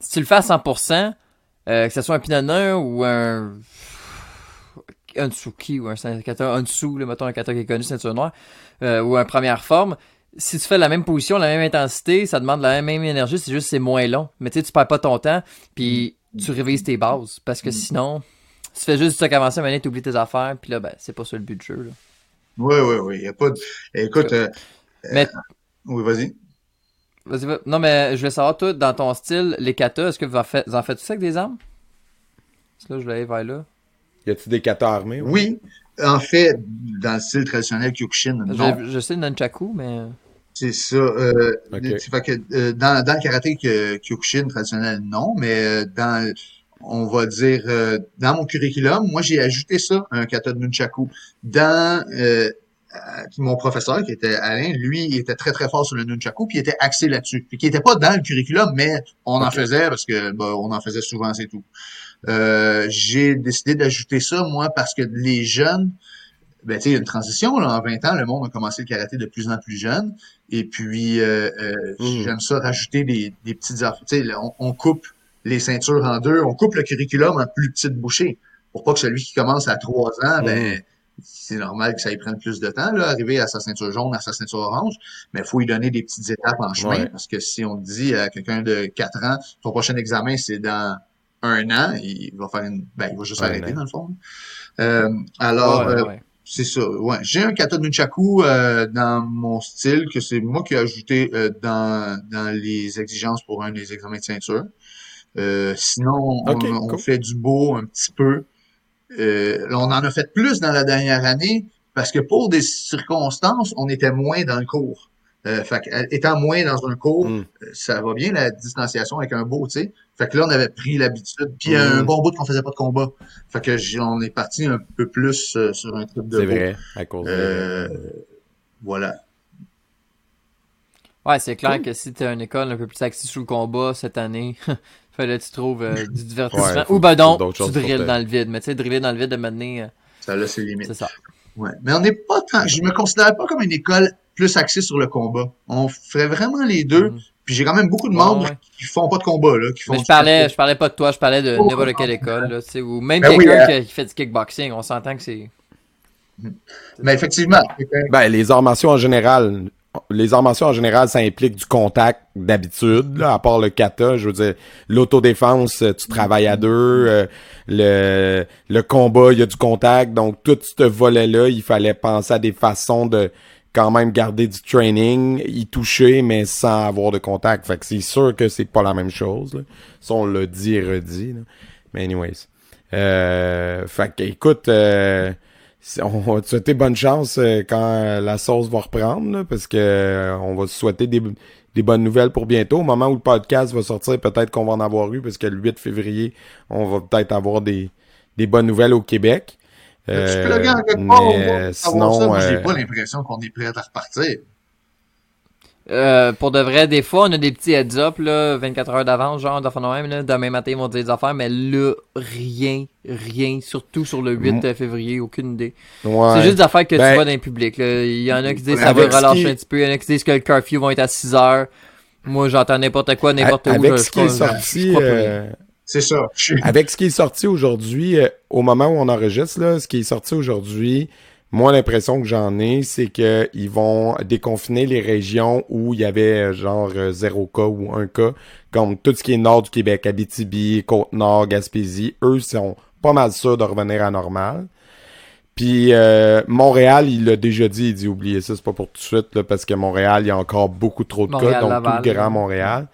si tu le fais à 100%, euh, que ce soit un pinot ou un un tsuki ou un kata un dessous, là, mettons un kata qui est connu, ceinture noire, euh, ou un première forme, si tu fais la même position, la même intensité, ça demande la même énergie, c'est juste c'est moins long. Mais tu sais, tu perds pas ton temps, puis tu révises tes bases, parce que sinon tu fais juste du stock avancé, maintenant tu oublies tes affaires, puis là, ben, c'est pas ça le but du jeu. Là. Oui, oui, oui. Il y a pas de... Écoute, euh, mais... Euh, oui, vas-y. Vas-y, Non, mais je voulais savoir, toi, dans ton style, les katas, est-ce que vous en faites, vous en faites ça avec des armes? Parce que là, je vais aller vers là. Y a-tu des katas armés? Oui. En fait, dans le style traditionnel Kyokushin, non. Je, je sais le nunchaku, mais... C'est ça. Euh, fait que, euh, dans, dans le karaté Kyokushin traditionnel, non, mais euh, dans, on va dire, euh, dans mon curriculum, moi, j'ai ajouté ça, un kata de nunchaku. Dans mon professeur, qui était Alain, lui, il était très, très fort sur le nunchaku, puis il était axé là-dessus. Puis qui était pas dans le curriculum, mais on en faisait parce que bah, on en faisait souvent, c'est tout. j'ai décidé d'ajouter ça, moi, parce que les jeunes, ben, tu sais, il y a une transition, là, en 20 ans, le monde a commencé le karaté de plus en plus jeune. Et puis, euh, euh, mmh. j'aime ça rajouter des, des petites affaires. Tu sais, on, on, coupe les ceintures en deux, on coupe le curriculum en plus petites bouchées. Pour pas que celui qui commence à trois ans, ben, mmh. C'est normal que ça y prenne plus de temps, là, arriver à sa ceinture jaune, à sa ceinture orange. Mais il faut lui donner des petites étapes en chemin. Parce que si on dit à quelqu'un de 4 ans, ton prochain examen, c'est dans un an, il va faire une, ben, il va juste arrêter, dans le fond. Euh, alors, euh, c'est ça. Ouais. J'ai un kata nunchaku euh, dans mon style que c'est moi qui ai ajouté euh, dans, dans les exigences pour un des examens de ceinture. Euh, sinon, on, fait du beau un petit peu. Euh, on en a fait plus dans la dernière année parce que pour des circonstances, on était moins dans le cours. Euh, fait étant moins dans un cours, hmm. euh, ça va bien la distanciation avec un beau, tu sais. Fait que là, on avait pris l'habitude. Puis un hmm. bon bout qu'on faisait pas de combat. Fait que on est parti un peu plus euh, sur un truc de C'est vrai, à cause euh, Voilà. Ouais, c'est clair que si t'as une école un peu plus axée sur le combat cette année, fallait que tu trouves du divertissement. Ou ben donc, tu drilles dans le vide. Mais tu sais, driller dans le vide de maintenant. ça là, c'est limite. C'est ça. Ouais. Mais on n'est pas tant. Je me considère pas comme une école plus axé sur le combat. On ferait vraiment les deux. Mm. Puis j'ai quand même beaucoup de membres qui font pas de combat, là. Qui font Mais je parlais, je parlais pas de toi, je parlais de n'importe quelle école, là, ou même ben quelqu'un hein. qui fait du kickboxing. On s'entend que c'est. Mais effectivement. Ben, les arts martiaux en général, les arts martiaux en général, ça implique du contact d'habitude, à part le kata. Je veux dire, l'autodéfense, tu travailles à deux. Euh, le, le combat, il y a du contact. Donc, tout ce volet-là, il fallait penser à des façons de quand même garder du training, y toucher, mais sans avoir de contact. Fait que c'est sûr que c'est pas la même chose. Là. Ça, on l'a dit et redit. Mais anyways. Euh, fait que, écoute, euh, on va te souhaiter bonne chance euh, quand la sauce va reprendre, parce que euh, on va te souhaiter des, des, bonnes nouvelles pour bientôt. Au moment où le podcast va sortir, peut-être qu'on va en avoir eu, parce que le 8 février, on va peut-être avoir des, des bonnes nouvelles au Québec. Euh, quelque part, sinon, j'ai euh, pas l'impression qu'on est prêt à repartir. Euh, pour de vrai, des fois, on a des petits heads-up, là, 24 heures d'avance, genre, d'affaires même, là. Demain matin, ils vont dire des affaires, mais là, rien, rien, surtout sur le 8 février, aucune idée. C'est juste des affaires que tu ben, vois dans le public, là. Il y en a qui disent que ça va relâcher un petit peu, il y en a qui disent que le curfew va être à 6 heures. Moi, j'entends n'importe quoi, n'importe où. Avec ce qui est sorti, c'est ça. Avec ce qui est sorti aujourd'hui, euh, au moment où on enregistre, là, ce qui est sorti aujourd'hui, moi, l'impression que j'en ai, c'est qu'ils vont déconfiner les régions où il y avait euh, genre euh, zéro cas ou un cas, comme tout ce qui est nord du Québec, Abitibi, Côte-Nord, Gaspésie. Eux sont pas mal sûrs de revenir à normal. Puis Montréal, il l'a déjà dit, il dit oubliez ça, c'est pas pour tout de suite, là, parce que Montréal, il y a encore beaucoup trop de cas, donc tout le grand Montréal.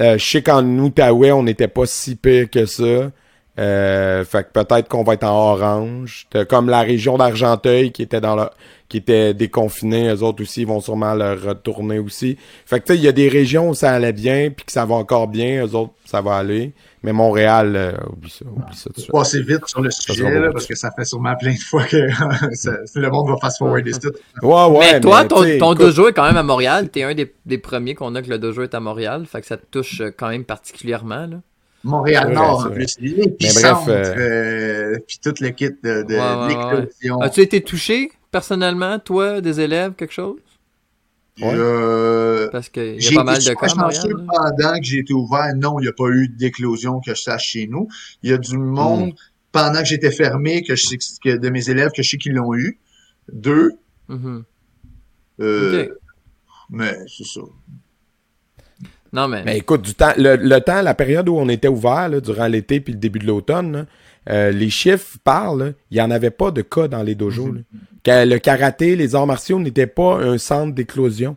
Euh, je sais qu'en Outaouais, on n'était pas si pire que ça. Euh, fait que peut-être qu'on va être en orange. Comme la région d'Argenteuil qui était dans la, qui était déconfinée, eux autres aussi vont sûrement le retourner aussi. Fait que tu sais, il y a des régions où ça allait bien puis que ça va encore bien, eux autres ça va aller. Mais Montréal, euh, oublie ça, oublie ça. Faut passer vite sur le sujet là, parce que ça fait sûrement plein de fois que le monde va fast forwarder tout. Ouais, ouais. Mais toi, ton, ton dojo est quand même à Montréal. T'es un des, des premiers qu'on a que le dojo est à Montréal. Fait que ça te touche quand même particulièrement là. Montréal-Nord, en plus. Mais bref. Euh, euh... puis toute l'équipe de, de l'éclosion. As-tu été touché, personnellement, toi, des élèves, quelque chose? Euh... Parce qu'il y a pas mal de cas Pendant que j'ai été ouvert, non, il n'y a pas eu d'éclosion que je sache chez nous. Il y a du monde, hmm. pendant que j'étais fermé, que je sais que de mes élèves, que je sais qu'ils l'ont eu. Deux. Mm-hmm. euh, Mais c'est ça. Mais... écoute, du temps, le, temps, la période où on était ouvert, là, durant l'été puis le début de l'automne, euh, les chiffres parlent, il n'y en avait pas de cas dans les dojos. Mhm. Le karaté, les arts martiaux n'étaient pas un centre d'éclosion.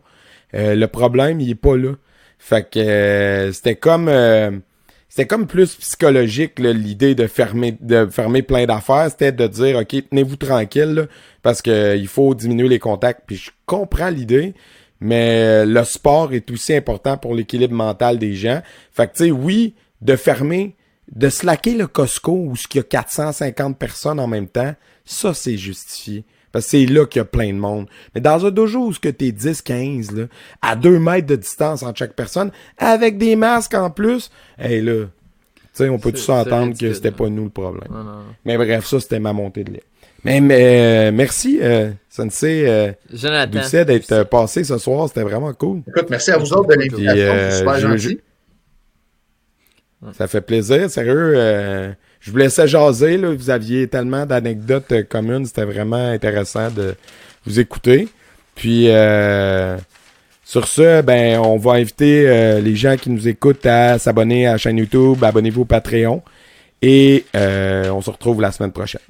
Euh, le problème, il est pas là. Fait que euh, c'était comme c'était comme plus psychologique l'idée de fermer de fermer plein d'affaires, c'était de dire OK, tenez-vous tranquille parce que il faut diminuer les contacts. Puis je comprends l'idée, mais le sport est aussi important pour l'équilibre mental des gens. Fait que, tu sais, oui, de fermer, de slacker le Costco où il y a 450 personnes en même temps, ça, c'est justifié. Parce que c'est là qu'il y a plein de monde. Mais dans un dojo où que t'es 10, 15, là, à 2 mètres de distance entre chaque personne, avec des masques en plus, hey là, tu sais, on peut tous s'entendre que c'était pas nous le problème? Non, non. Mais bref, ça, c'était ma montée de lait. Mais, mais euh, merci, euh, Sensei euh, Jonathan. Doucet, d'être euh, passé ce soir. C'était vraiment cool. Écoute, merci à vous autres de l'invitation. Euh, c'est super je- gentil. Ça fait plaisir, sérieux. euh, je vous laissais jaser, là. Vous aviez tellement d'anecdotes euh, communes. C'était vraiment intéressant de vous écouter. Puis, euh, sur ce, ben, on va inviter euh, les gens qui nous écoutent à s'abonner à la chaîne YouTube, abonnez-vous au Patreon. Et euh, on se retrouve la semaine prochaine.